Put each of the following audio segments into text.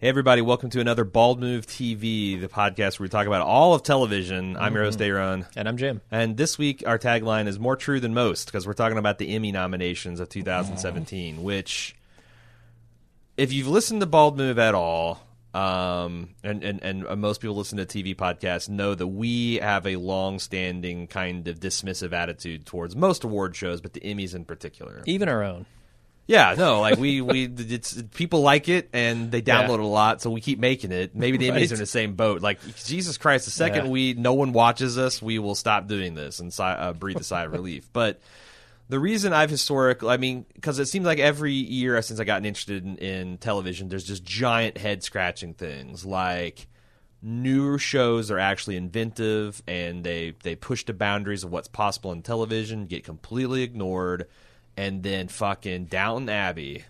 Hey, everybody, welcome to another Bald Move TV, the podcast where we talk about all of television. I'm your host, Aaron. And I'm Jim. And this week, our tagline is more true than most because we're talking about the Emmy nominations of 2017, which, if you've listened to Bald Move at all, um, and, and, and most people listen to TV podcasts know that we have a long standing kind of dismissive attitude towards most award shows, but the Emmys in particular. Even our own. Yeah, no, like we we it's people like it and they download Yeah. it a lot, so we keep making it. Maybe the Right. are in the same boat. Like Jesus Christ, the second Yeah. we no one watches us, we will stop doing this and si- uh, breathe a sigh of relief. But the reason I've historically, I mean, because it seems like every year since I gotten interested in, in television, there's just giant head scratching things like newer shows are actually inventive and they they push the boundaries of what's possible in television, get completely ignored, and then fucking Downton Abbey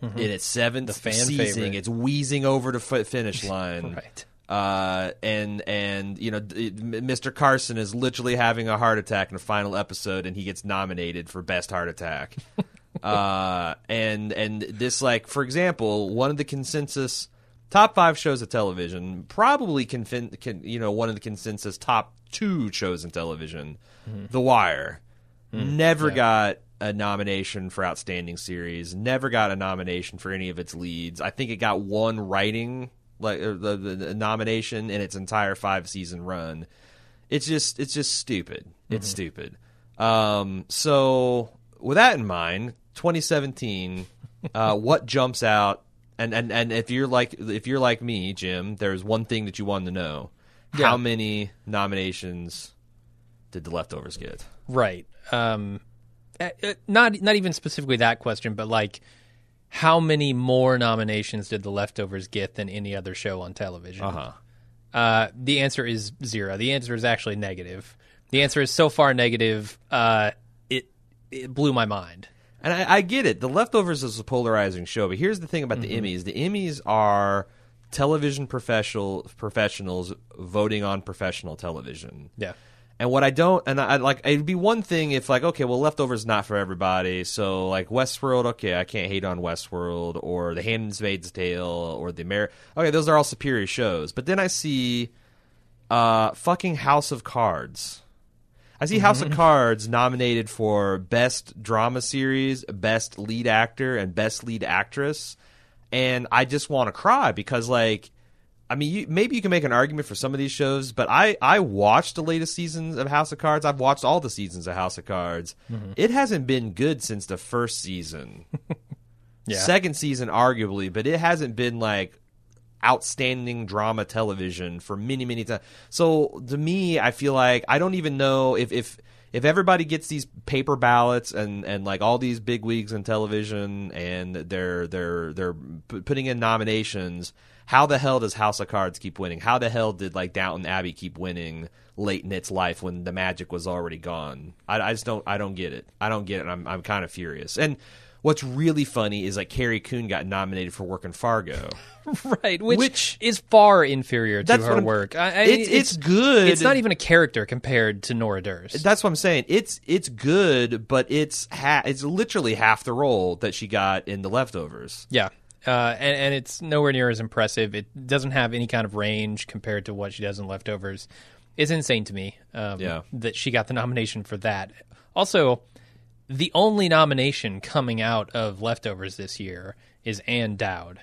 in its seventh Mm-hmm. fan season, favorite. it's wheezing over the finish line. Right. Uh, and and you know, M- Mr. Carson is literally having a heart attack in the final episode, and he gets nominated for best heart attack. uh, and and this, like, for example, one of the consensus top five shows of television, probably confin- can you know one of the consensus top two shows in television, The Wire, never got a nomination for outstanding series, never got a nomination for any of its leads. I think it got one writing like uh, the, the, the nomination in its entire five season run. It's just it's just stupid. It's stupid. Um, so with that in mind, 2017, uh, what jumps out? And, and and if you're like if you're like me, Jim, there's one thing that you wanted to know: Yeah. how many nominations did the leftovers get? Right. Um, not not even specifically that question, but like, how many more nominations did The Leftovers get than any other show on television? Uh-huh. Uh, the answer is zero. The answer is actually negative. The answer is so far negative. Uh, it it blew my mind. And I, I get it. The Leftovers is a polarizing show, but here's the thing about the Emmys: the Emmys are television professional professionals voting on professional television. Yeah. And what I don't, and I like, it'd be one thing if like, okay, well, Leftovers not for everybody. So like Westworld, okay, I can't hate on Westworld or The Handmaid's Tale or the Amer. Okay, those are all superior shows. But then I see, uh, fucking House of Cards. I see House of Cards nominated for best drama series, best lead actor, and best lead actress, and I just want to cry because like. I mean, you, maybe you can make an argument for some of these shows, but I, I watched the latest seasons of House of Cards. I've watched all the seasons of House of Cards. Mm-hmm. It hasn't been good since the first season. Yeah. Second season, arguably, but it hasn't been like outstanding drama television for many, many times. So to me, I feel like I don't even know if if if everybody gets these paper ballots and and like all these big wigs in television and they're they're they're putting in nominations. How the hell does House of Cards keep winning? How the hell did like Downton Abbey keep winning late in its life when the magic was already gone? I, I just don't I don't get it. I don't get it. And I'm I'm kind of furious. And what's really funny is like Carrie Coon got nominated for work in Fargo. Right. Which, Which- is far inferior to her work. I, I, it's, it's good. It's not even a character compared to Nora Durst. That's what I'm saying. It's it's good, but it's ha- it's literally half the role that she got in the leftovers. Yeah. Uh, and, and it's nowhere near as impressive. It doesn't have any kind of range compared to what she does in Leftovers. It's insane to me um, Yeah. that she got the nomination for that. Also, the only nomination coming out of Leftovers this year is Ann Dowd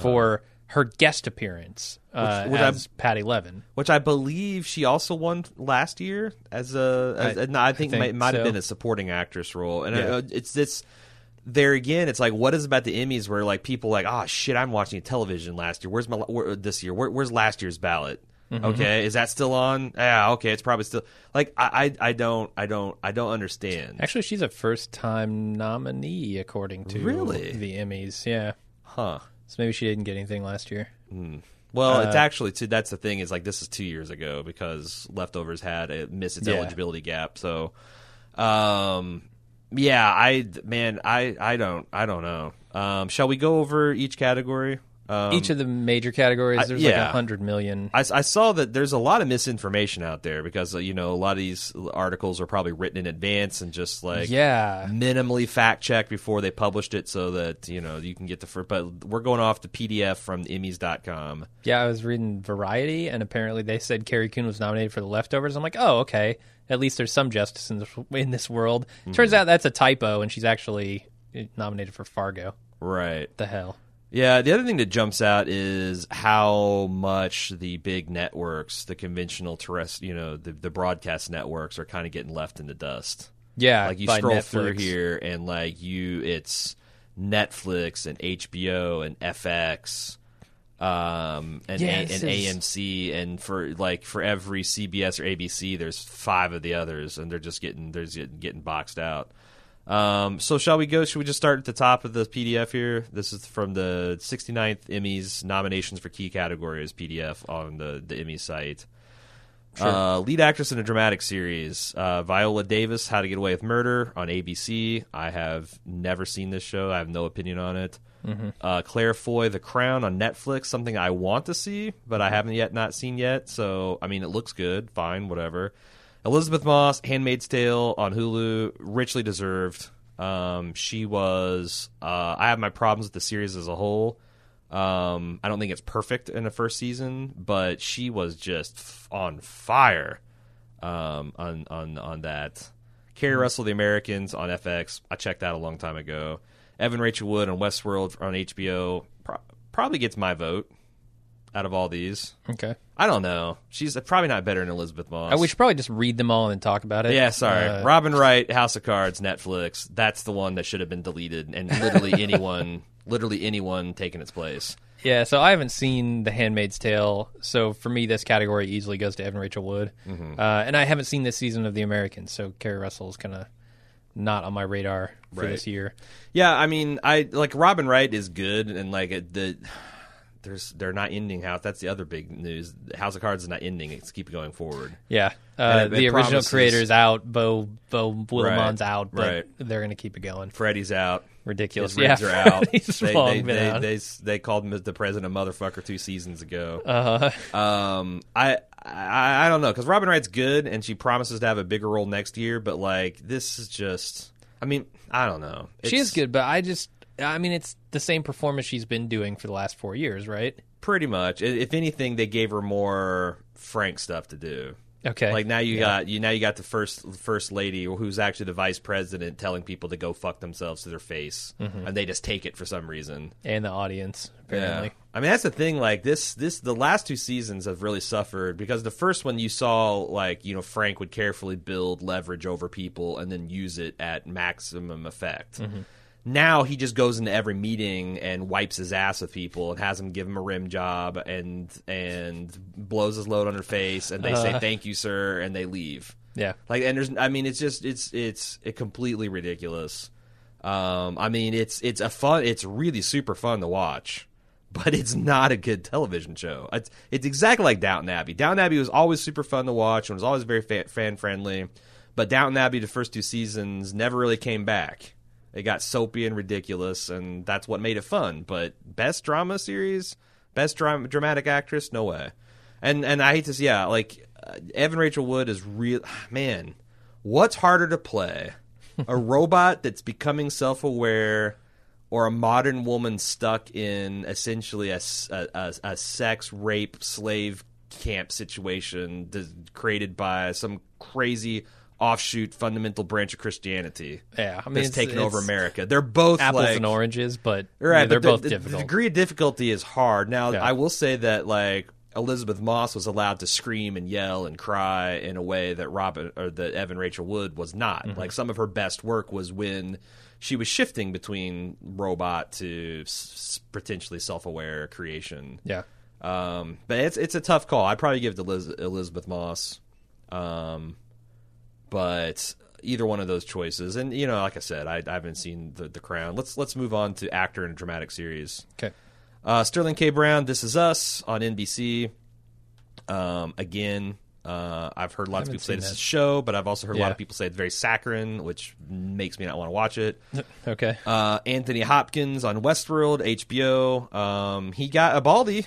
for her guest appearance uh, Uh-huh. Which- which I'm- Patti Levin. Which I believe she also won last year as a. As, I- I think, I think it might have been a supporting actress role, and Yeah. uh, it's this. There again, it's like what is about the Emmys where like people like, oh shit, I'm watching television last year. Where's my where, this year? Where, where's last year's ballot? Mm-hmm. Okay, is that still on? Yeah, okay, it's probably still like I, I I don't I don't I don't understand. Actually, she's a first time nominee according to Really? the Emmys. Yeah. Huh. So maybe she didn't get anything last year. Well, Uh, it's actually too. That's the thing is like this is two years ago because leftovers had a missed its Yeah. eligibility gap. So, um, yeah, I man, I I don't I don't know. Um, shall we go over each category? Um, Each of the major categories, there's like yeah. a hundred million. I, I saw that there's a lot of misinformation out there because uh, you know a lot of these articles are probably written in advance and just like yeah, minimally fact checked before they published it so that you know you can get the first. But we're going off the PDF from Emmys.com. yeah. I was reading Variety, and apparently they said Carrie Coon was nominated for The Leftovers. I'm like, oh, okay. At least there's some justice in this, in this world. Turns out that's a typo, and she's actually nominated for Fargo. Right. The hell. Yeah, the other thing that jumps out is how much the big networks, the conventional terrestrial, you know, the, the broadcast networks are kind of getting left in the dust. Yeah, like you scroll through here and like you it's Netflix and HBO and FX um and, Yeah, A- and is- AMC and for like for every CBS or ABC there's five of the others and they're just getting they're just getting, getting boxed out. Um, so shall we go? Should we just start at the top of the PDF here? This is from the 69th Emmys nominations for key categories PDF on the the Emmy site. Uh, lead actress in a dramatic series, uh, Viola Davis, How to Get Away with Murder on ABC. I have never seen this show. I have no opinion on it. Uh, Claire Foy, The Crown on Netflix, something I want to see, but I haven't yet not seen yet. So I mean, it looks good. Fine, whatever. Elisabeth Moss, Handmaid's Tale on Hulu, richly deserved. Um, she was. Uh, I have my problems with the series as a whole. Um, I don't think it's perfect in the first season, but she was just f- on fire um, on on on that. Keri Russell, The Americans on FX. I checked that a long time ago. Evan Rachel Wood on Westworld on HBO pro- probably gets my vote out of all these. Okay. I don't know. She's probably not better than Elisabeth Moss. Uh, we should probably just read them all and then talk about it. Yeah, sorry. Uh, Robin Wright, House of Cards, Netflix. That's the one that should have been deleted, and literally anyone, literally anyone taking its place. Yeah, so I haven't seen The Handmaid's Tale, so for me, this category easily goes to Evan Rachel Wood. Mm-hmm. Uh, and I haven't seen this season of The Americans, so Keri Russell is kind of not on my radar for Right. this year. Yeah, I mean, I like Robin Wright is good, and like the there's they're not ending House. That's the other big news. House of Cards is not ending. It's keep going forward. Yeah, uh, it- the it original creator's out, Beau Beau Willimon's Right, out, but right. they're going to keep it going. Freddie's out. Ridiculous. His yeah, are out. They, they, they, they, they called him the president a motherfucker two seasons ago. uh, Um, I I, I don't know because Robin Wright's good and she promises to have a bigger role next year, but like this is just. I mean, I don't know. she is good, but I just, I mean, it's the same performance she's been doing for the last four years, right? Pretty much. If anything, they gave her more frank stuff to do. Okay. Like now you Yeah. got you now you got the first first lady who's actually the vice president telling people to go fuck themselves to their face, Mm-hmm. and they just take it for some reason. and the audience apparently. I mean that's the thing. Like this, this the last two seasons have really suffered because the first one you saw like you know Frank would carefully build leverage over people and then use it at maximum effect. Now he just goes into every meeting and wipes his ass with people and has them give him a rim job and and blows his load on their face and they say thank you sir and they leave. Yeah. Like, and there's, I mean, it's just, it's, it's, it completely ridiculous. Um, I mean, it's, it's a fun, it's really super fun to watch, but it's not a good television show. It's, it's exactly like Downton Abbey. Downton Abbey was always super fun to watch and was always very fa- fan friendly, but Downton Abbey, the first two seasons, never really came back. It got soapy and ridiculous, and that's what made it fun. But best drama series, best drama, dramatic actress, no way. And and I hate to see, yeah, like uh, Evan Rachel Wood is real. Man, what's harder to play? a robot that's becoming self aware, or a modern woman stuck in essentially a a sex rape slave camp situation created by some crazy offshoot fundamental branch of Christianity Yeah, I mean, that's it's- taken over America. They're both Apples like, and oranges, but Right, they're but both the- difficult. The degree of difficulty is hard. Now, Yeah. I will say that like Elisabeth Moss was allowed to scream and yell and cry in a way that Robin or that Evan Rachel Wood was not. Mm-hmm. Like some of her best work was when she was shifting between robot to s- potentially self-aware creation. yeah, Um, but it's it's a tough call. I'd probably give it to Liz, Elisabeth Moss. Um, but either one of those choices, and you know, like I said, I, I haven't seen the, the Crown. Let's let's move on to actor in a dramatic series. okay. Uh, Sterling K. Brown, This Is Us on NBC. Um, again, Uh, I've heard lots of people say this that. is a show, but I've also heard a lot of people say it's very saccharine, which makes me not want to watch it. Okay. Uh, Anthony Hopkins on Westworld, HBO. Um, he got a baldy,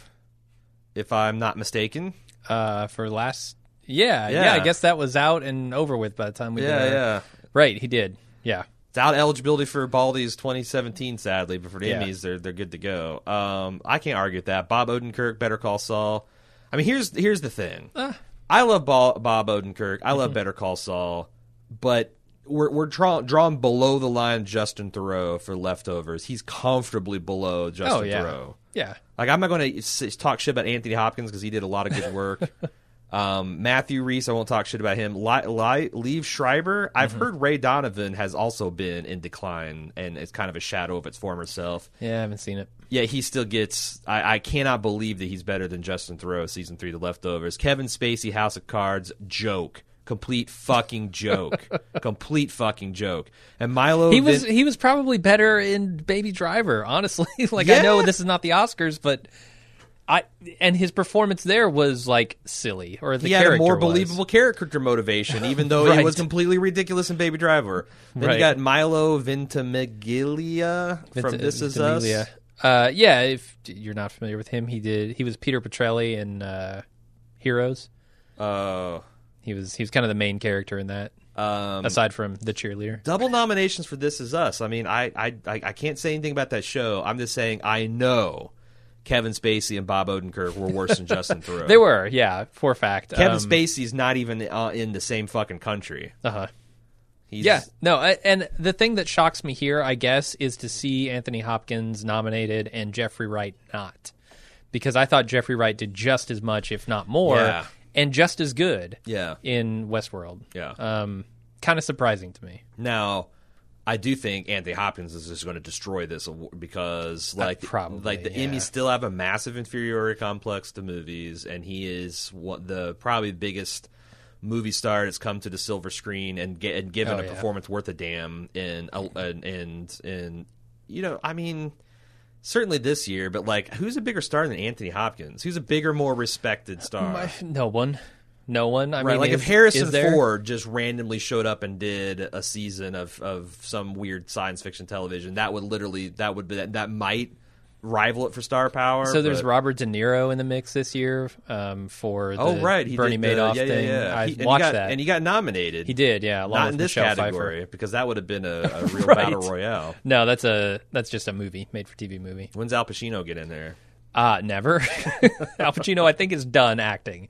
if I'm not mistaken. Uh, for last, yeah, yeah, Yeah. I guess that was out and over with by the time we. Yeah, did yeah. Right, he did. Yeah. It's out eligibility for Baldy's 2017, sadly, but for the Yeah. Emmys, they're they're good to go. Um, I can't argue with that. Bob Odenkirk, Better Call Saul. I mean, here's here's the thing. Ah. I love Bob, Bob Odenkirk. I Mm-hmm. love Better Call Saul, but we're we're drawn drawn below the line. Justin Theroux for leftovers. He's comfortably below Justin oh yeah. Theroux. Yeah. Like I'm not going to talk shit about Anthony Hopkins because he did a lot of good work. um, Matthew Rhys, I won't talk shit about him. Li- Li- Liev Schreiber, I've Mm-hmm. heard Ray Donovan has also been in decline and it's kind of a shadow of its former self. Yeah, I haven't seen it. Yeah, he still gets. I, I cannot believe that he's better than Justin Theroux season three, The Leftovers. Kevin Spacey, House of Cards, joke. Complete fucking joke. Complete fucking joke. And Milo, He was Vin- he was probably better in Baby Driver, honestly. like I know this is not the Oscars, but I and his performance there was like silly, or the he had a more was. believable character motivation, even though Right. it was completely ridiculous in Baby Driver. Then Right. you got Milo Ventimiglia from This Is Us. Uh, yeah, if you're not familiar with him, he did. He was Peter Petrelli in uh, Heroes. Oh, He was he was kind of the main character in that, um, aside from the cheerleader. double nominations for This Is Us. I mean, I I I can't say anything about that show. I'm just saying I know Kevin Spacey and Bob Odenkirk were worse than Justin Theroux. They were, yeah, for a fact. Kevin Um, Spacey's not even uh, in the same fucking country. Uh-huh. He's, Yeah, no, I- and the thing that shocks me here, I guess, is to see Anthony Hopkins nominated and Jeffrey Wright not, because I thought Jeffrey Wright did just as much, if not more, Yeah. and just as good yeah, in Westworld. yeah. Um, kind of surprising to me. Now, I do think Anthony Hopkins is just going to destroy this award because, like, Uh, probably, like the yeah. Emmys still have a massive inferiority complex to movies, and he is one, the probably biggest movie star that's come to the silver screen and get and given Oh, a yeah. performance worth a damn in a- and and and you know, I mean. Certainly this year, but like, who's a bigger star than Anthony Hopkins? Who's a bigger, more respected star? No one, no one. I right, mean, like is- if Harrison is there? Ford just randomly showed up and did a season of, of some weird science fiction television, that would literally that would be that, that might rival it for star power. So there's but- Robert De Niro in the mix this year um, for the oh right, he Bernie the- Madoff yeah, yeah, thing. yeah. I He- watched got- that. and he got nominated. he did, yeah, not in this Michelle category Pfeiffer. because that would have been a, a real Right. battle royale. No, that's a that's just a movie made for TV movie. When's Al Pacino get in there? Uh never. Al Pacino, I think, is done acting.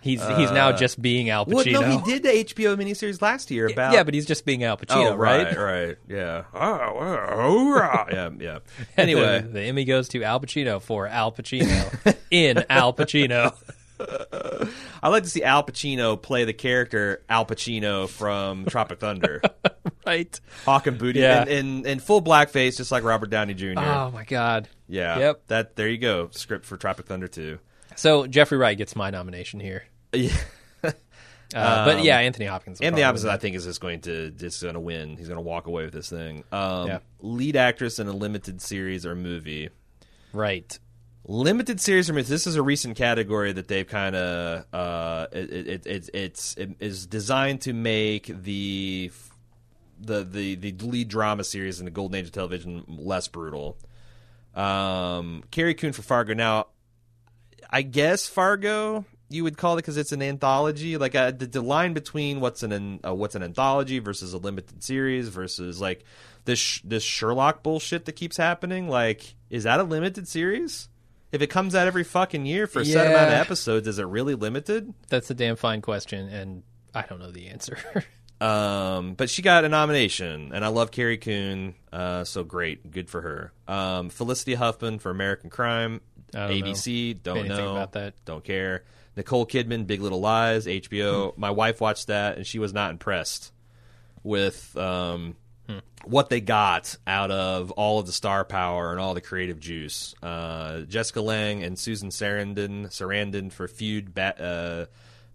He's he's now just being Al Uh, Well, Pacino. no, he did the HBO miniseries last year about Yeah, but he's just being Al Pacino, oh right? right, right, yeah, oh, oh, oh, ah. yeah, yeah. Anyway, the, the Emmy goes to Al Pacino for Al Pacino in Al Pacino. I like to see Al Pacino play the character Al Pacino from Tropic Thunder. right. Hawk and Booty Yeah. in, in, in full blackface, just like Robert Downey Jr. Oh my God. yeah. Yep. That there you go. Script for Tropic Thunder 2. So Jeffrey Wright gets my nomination here. Yeah. Uh, but yeah, Anthony Hopkins. the opposite. I think, is just going to just going to win. He's going to walk away with this thing. Um, Yeah. Lead actress in a limited series or movie. Right. Limited series or movie. This is a recent category that they've kind of uh, it, it, it, it's it is designed to make the the the the lead drama series in the golden age of television less brutal. Um, Carrie Coon for Fargo. Now, I guess Fargo you would call it because it's an anthology. Like uh, the, the line between what's an uh, what's an anthology versus a limited series versus like this sh- this Sherlock bullshit that keeps happening. Like, is that a limited series? If it comes out every fucking year for a set amount of episodes, is it really limited? That's a damn fine question, and I don't know the answer. Um, but she got a nomination, and I love Carrie Coon, uh, so great, good for her. Um, Felicity Huffman for American Crime, don't ABC, don't anything know about that. don't care. Nicole Kidman, Big Little Lies, Hmm. HBO. My wife watched that, and she was not impressed with um, Hmm. what they got out of all of the star power and all the creative juice. Uh, Jessica Lange and Susan Sarandon, Sarandon for Feud, Bat, uh,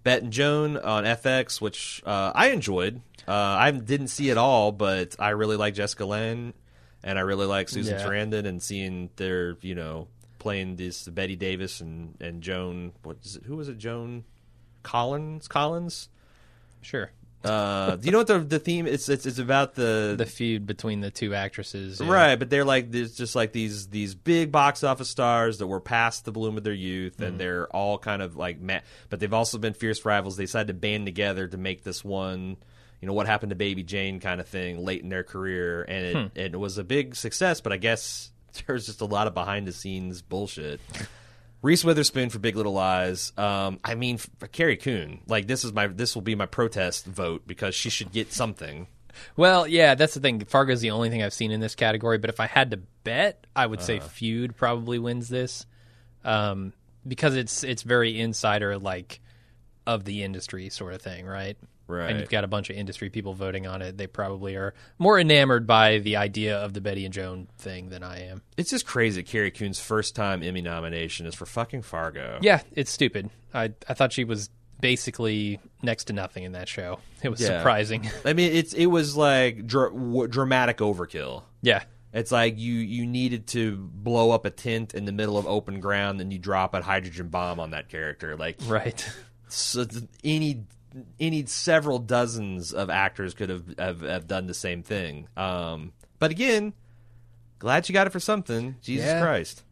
Bette and Joan on FX, which uh, I enjoyed. Uh, I didn't see it all, but I really like Jessica Lange, and I really like Susan Yeah. Sarandon, and seeing their, you know, playing this Bette Davis and and Joan. What is it? Who was it? Joan. Collins. Collins. Sure. Uh, do you know what the the theme? It's it's it's about the The feud between the two actresses. yeah. Right, but they're like there's just like these these big box office stars that were past the bloom of their youth, Mm-hmm. and they're all kind of like ma- but they've also been fierce rivals. They decided to band together to make this one, you know, what happened to Baby Jane kind of thing late in their career, and it, Hmm. it was a big success. But I guess there's just a lot of behind the scenes bullshit. Reese Witherspoon for Big Little Lies. Um, I mean, for Carrie Coon, like this is my this will be my protest vote because she should get something. Well, yeah, that's the thing. Fargo's the only thing I've seen in this category, but if I had to bet, I would say Feud probably wins this. Um, because it's it's very insider like of the industry sort of thing, right? Right. And you've got a bunch of industry people voting on it. They probably are more enamored by the idea of the Bette and Joan thing than I am. It's just crazy. that Carrie Coon's first time Emmy nomination is for fucking Fargo. Yeah, it's stupid. I I thought she was basically next to nothing in that show. It was Yeah. surprising. I mean, it's it was like dr- w- dramatic overkill. yeah. It's like you you needed to blow up a tent in the middle of open ground, and you drop a hydrogen bomb on that character. Like Right. so any any several dozens of actors could have have, have done the same thing. Um, but again, glad you got it for something. Jesus Yeah. Christ.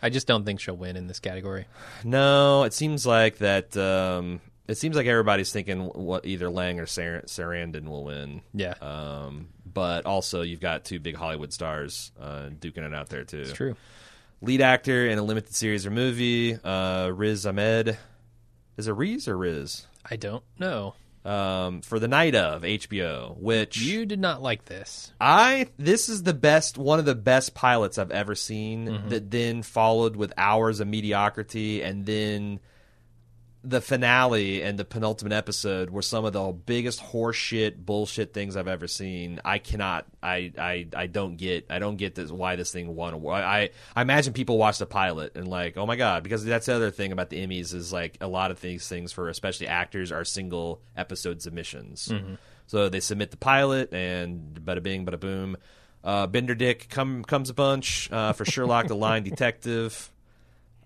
I just don't think she'll win in this category. No, it seems like that. Um, it seems like everybody's thinking what either Lange or Sar- Sarandon will win. Yeah. Um, but also you've got two big Hollywood stars uh, duking it out there too. it's true. Lead actor in a limited series or movie, uh, Riz Ahmed. Is it Riz or Riz? I don't know. Um, for the night of HBO, which You did not like this. I this is the best one of the best pilots I've ever seen Mm-hmm. that then followed with hours of mediocrity and then the finale and the penultimate episode were some of the biggest horseshit bullshit things I've ever seen. I cannot I I, I don't get I don't get this why this thing won a. I I imagine people watch the pilot and like, oh my god, because that's the other thing about the Emmys is like a lot of these things for especially actors are single episode submissions. So they submit the pilot and bada bing, bada boom. Uh, Benedict come Cumberbatch uh, for Sherlock the Lying Detective.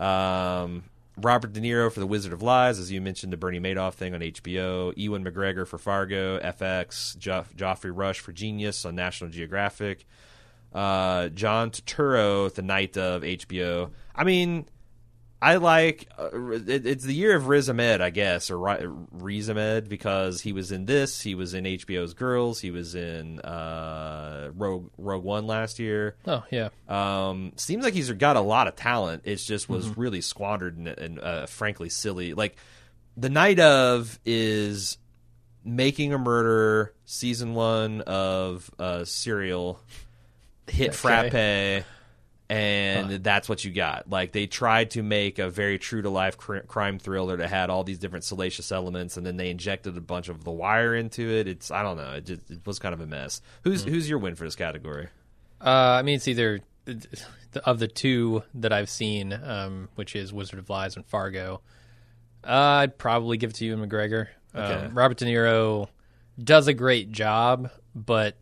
Um, Robert De Niro for The Wizard of Lies, as you mentioned, the Bernie Madoff thing on HBO. Ewan McGregor for Fargo, FX. Jo- Geoffrey Rush for Genius on National Geographic. Uh, John Turturro, The Night of HBO. I mean, I like uh, it, it's the year of Riz Ahmed, I guess, or Ri- Riz Ahmed because he was in this. He was in HBO's Girls. He was in uh, Rogue Rogue One last year. Oh yeah. Um, seems like he's got a lot of talent. It just was really squandered and, and uh, frankly silly. Like the night of is making a murder season one of uh, Serial hit frappe and that's what you got. Like they tried to make a very true to life cr- crime thriller that had all these different salacious elements, and then they injected a bunch of The Wire into it. It's I don't know. It just it was kind of a mess. Who's who's your win for this category? Uh, I mean, it's either of the two that I've seen, um, which is Wizard of Lies and Fargo. Uh, I'd probably give it to Ewan McGregor. Okay. Um, Robert De Niro does a great job, but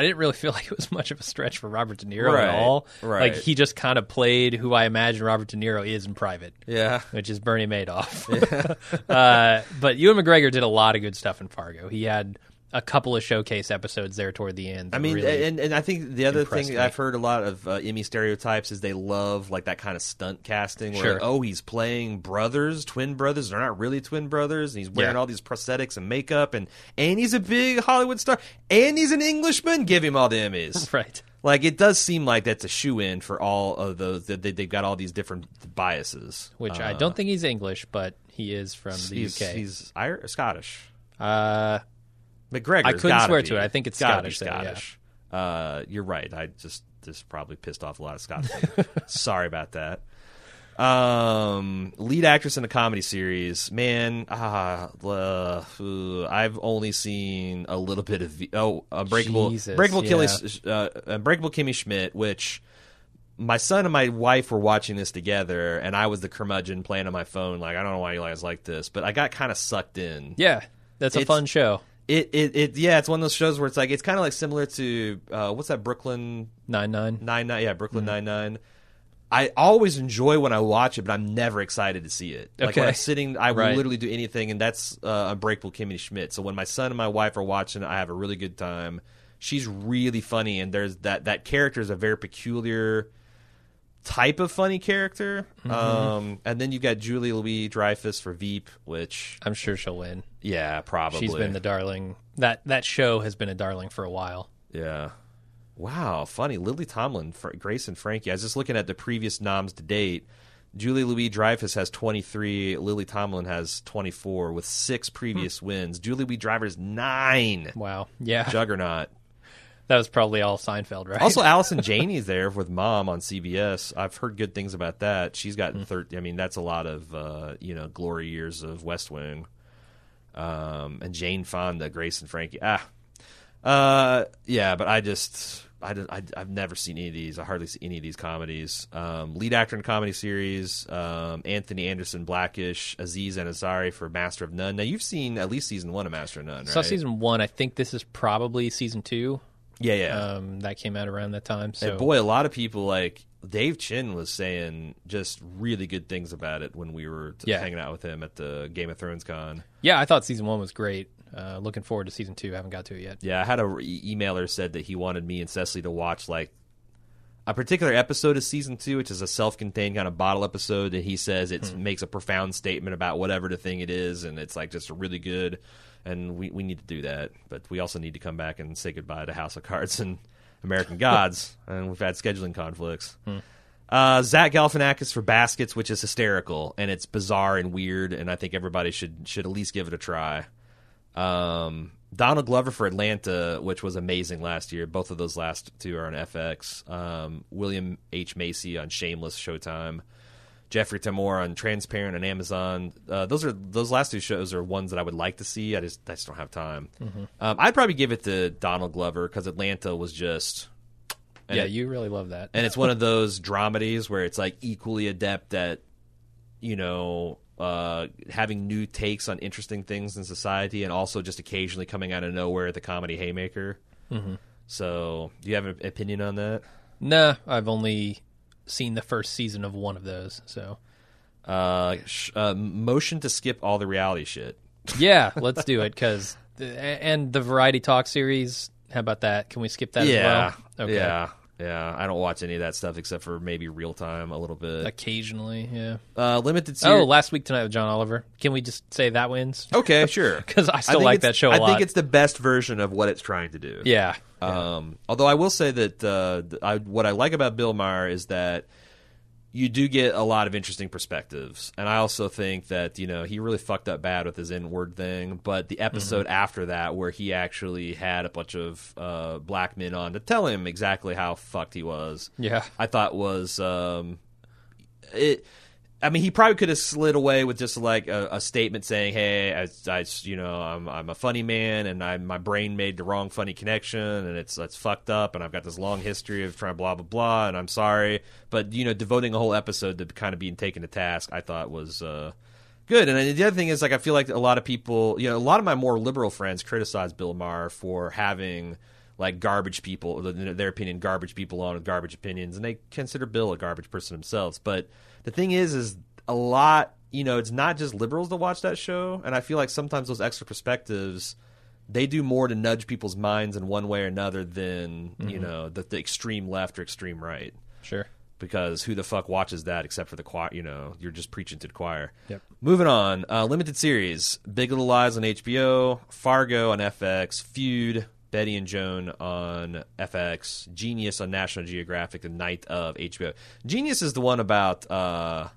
I didn't really feel like it was much of a stretch for Robert De Niro Right, at all. right. Like he just kind of played who I imagine Robert De Niro is in private. Yeah, which is Bernie Madoff. uh, but Ewan McGregor did a lot of good stuff in Fargo. He had a couple of showcase episodes there toward the end. I mean, really- and and I think the other thing me. I've heard a lot of uh, Emmy stereotypes is they love like that kind of stunt casting. Where Sure. like, oh, he's playing brothers, twin brothers. They're not really twin brothers, and he's wearing Yeah. all these prosthetics and makeup, and and he's a big Hollywood star, and he's an Englishman. Give him all the Emmys. right. Like it does seem like that's a shoe in for all of those. That they, they've got all these different biases. Which Uh, I don't think he's English, but he is from the he's, UK. He's Irish, Scottish. uh, McGregor. I couldn't swear to it. I think it's gotta Scottish, though, Be yeah. Scottish. Uh, you're right. I just this probably pissed off a lot of Scotsmen. Sorry about that. Um, lead actress in a comedy series. Man, ah, uh, uh, I've only seen a little bit of oh, Unbreakable, Jesus, Unbreakable, yeah. Kimmy, uh, Unbreakable Kimmy Schmidt, which my son and my wife were watching this together, and I was the curmudgeon playing on my phone. Like I don't know why you guys like this, but I got kind of sucked in. yeah, that's a It's- fun show. It, it, it, yeah, it's one of those shows where it's like it's kind of like similar to uh, what's that Brooklyn Nine nine. Nine Nine? Yeah, Brooklyn Mm-hmm. Nine Nine. I always enjoy when I watch it, but I'm never excited to see it. Like when Okay. I'm sitting, I will Right. literally do anything, and that's uh, Unbreakable Kimmy Schmidt. So when my son and my wife are watching, I have a really good time. She's really funny, and there's that that character is a very peculiar type of funny character. Mm-hmm. Um, and then you've got Julie Louis Dreyfus for Veep, which I'm sure she'll win. yeah, probably She's been the darling. That that show has been a darling for a while. Yeah. Wow, funny. Lily Tomlin, Fr- Grace and Frankie. I was just looking at the previous noms to date. Julie Louis Dreyfus has 23. Lily Tomlin has 24 with six previous wins. Julie Louis Dreyfus nine. Wow. Yeah. Juggernaut. That was probably all Seinfeld, right? Also, Allison Janney's there with Mom on CBS. I've heard good things about that. She's gotten 30. I mean, that's a lot of uh, you know glory years of West Wing. Um, and Jane Fonda, Grace and Frankie. Ah, uh, yeah, but I just. I, don't- I, I've never seen any of these. I hardly see any of these comedies. Um, lead actor in comedy series, um, Anthony Anderson, Blackish, Aziz Ansari for Master of None. Now you've seen at least season one of Master of None, right? Saw season one. I think this is probably season two. Yeah, yeah. Um, that came out around that time. So And boy, a lot of people like Dave Chen was saying just really good things about it when we were t- Yeah. hanging out with him at the Game of Thrones con. yeah, I thought season one was great. Uh, looking forward to season two. Haven't got to it yet. Yeah, I had a re- emailer said that he wanted me and Cecily to watch like a particular episode of season two, which is a self-contained kind of bottle episode, and he says it makes a profound statement about whatever the thing it is, and it's like just really good. And we we need to do that, but we also need to come back and say goodbye to House of Cards and American Gods, and we've had scheduling conflicts. Uh, Zach Galifianakis for Baskets, which is hysterical and it's bizarre and weird, and I think everybody should should at least give it a try. Um, Donald Glover for Atlanta, which was amazing last year. Both of those last two are on FX. Um, William H Macy on Shameless, Showtime. Jeffrey Tambor on Transparent on Amazon. Uh, those are those last two shows are ones that I would like to see. I just I just don't have time. Um, I'd probably give it to Donald Glover because Atlanta was just yeah, it- you really love that. and it's one of those dramedies where it's like equally adept at you know uh, having new takes on interesting things in society and also just occasionally coming out of nowhere at the comedy haymaker Mm-hmm. so do you have an opinion on that Nah, I've only seen the first season of one of those. So uh, sh- uh, motion to skip all the reality shit yeah, let's do it. Because and the variety talk series. How about that? Can we skip that yeah as well? Okay. yeah yeah i don't watch any of that stuff except for maybe real time a little bit Occasionally, yeah. uh, limited Oh, last week tonight with John Oliver. Can we just say that wins? okay sure Because I still think like it's- that show a I lot. think it's the best version of what it's trying to do yeah. Um, although I will say that uh, I, what I like about Bill Maher is that you do get a lot of interesting perspectives, and I also think that you know he really fucked up bad with his inward thing. But the episode after that, where he actually had a bunch of uh, black men on to tell him exactly how fucked he was, Yeah. I thought was um, it. I mean, he probably could have slid away with just like a, a statement saying, "Hey, I, I, you know, I'm, I'm a funny man, and I, my brain made the wrong funny connection, and it's it's fucked up, and I've got this long history of trying blah blah blah, and I'm sorry." But you know, devoting a whole episode to kind of being taken to task, I thought was uh, good. And the other thing is, like, I feel like a lot of people, you know, a lot of my more liberal friends criticize Bill Maher for having like garbage people, their opinion, garbage people on with garbage opinions, and they consider Bill a garbage person themselves. But the thing is, is a lot, you know, it's not just liberals that watch that show, and I feel like sometimes those extra perspectives. They do more to nudge people's minds in one way or another than you know the, the extreme left or extreme right Sure. because who the fuck watches that except for the choir? You know, you're just preaching to the choir. Yep. Moving on, uh, limited series: Big Little Lies on HBO, Fargo on FX, Feud, Bette and Joan on FX, Genius on National Geographic, The Night of HBO. Genius is the one about. Uh,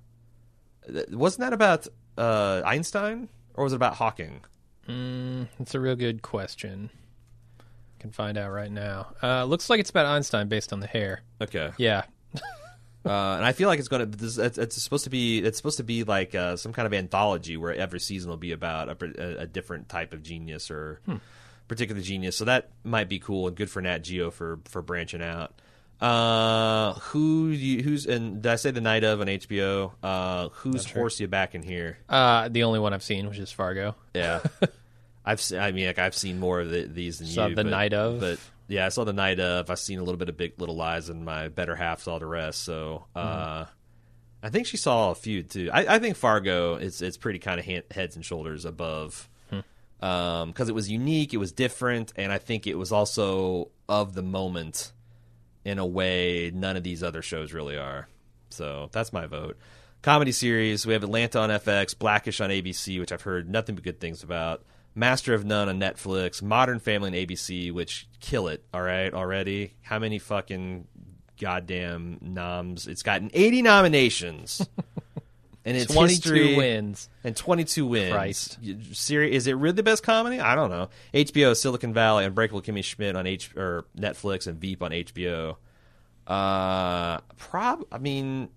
wasn't that about uh, Einstein or was it about Hawking? Mm, it's a real good question. Can find out right now. Uh, looks like it's about Einstein based on the hair. Okay. Yeah. Uh, and I feel like it's going to. It's, it's supposed to be. It's supposed to be like uh, some kind of anthology where every season will be about a, a, a different type of genius or particular genius. So that might be cool and good for Nat Geo for for branching out. Uh, who you, who's and did I say the night of on HBO? Uh, who's horse you back in here? Uh, the only one I've seen, which is Fargo. Yeah, I've se- I mean like I've seen more of the, these than Saw you. the but, night of. but yeah, I saw the night of. I've seen a little bit of Big Little Lies, and my better half saw the rest. So uh, I think she saw a few too. I, I think Fargo is it's pretty kind of hand, heads and shoulders above Um, because it was unique, it was different, and I think it was also of the moment in a way none of these other shows really are. So that's my vote. Comedy series, we have Atlanta on FX, Blackish on ABC, which I've heard nothing but good things about. Master of None on Netflix, Modern Family on ABC, which kill it, all right, already. How many fucking goddamn noms? It's gotten 80 nominations. and it's 22 history wins. and 22 wins. Christ. Seri- is it really the best comedy? I don't know. HBO, Silicon Valley, Unbreakable Kimmy Schmidt on H or Netflix, and Veep on HBO. Uh, prob. I mean,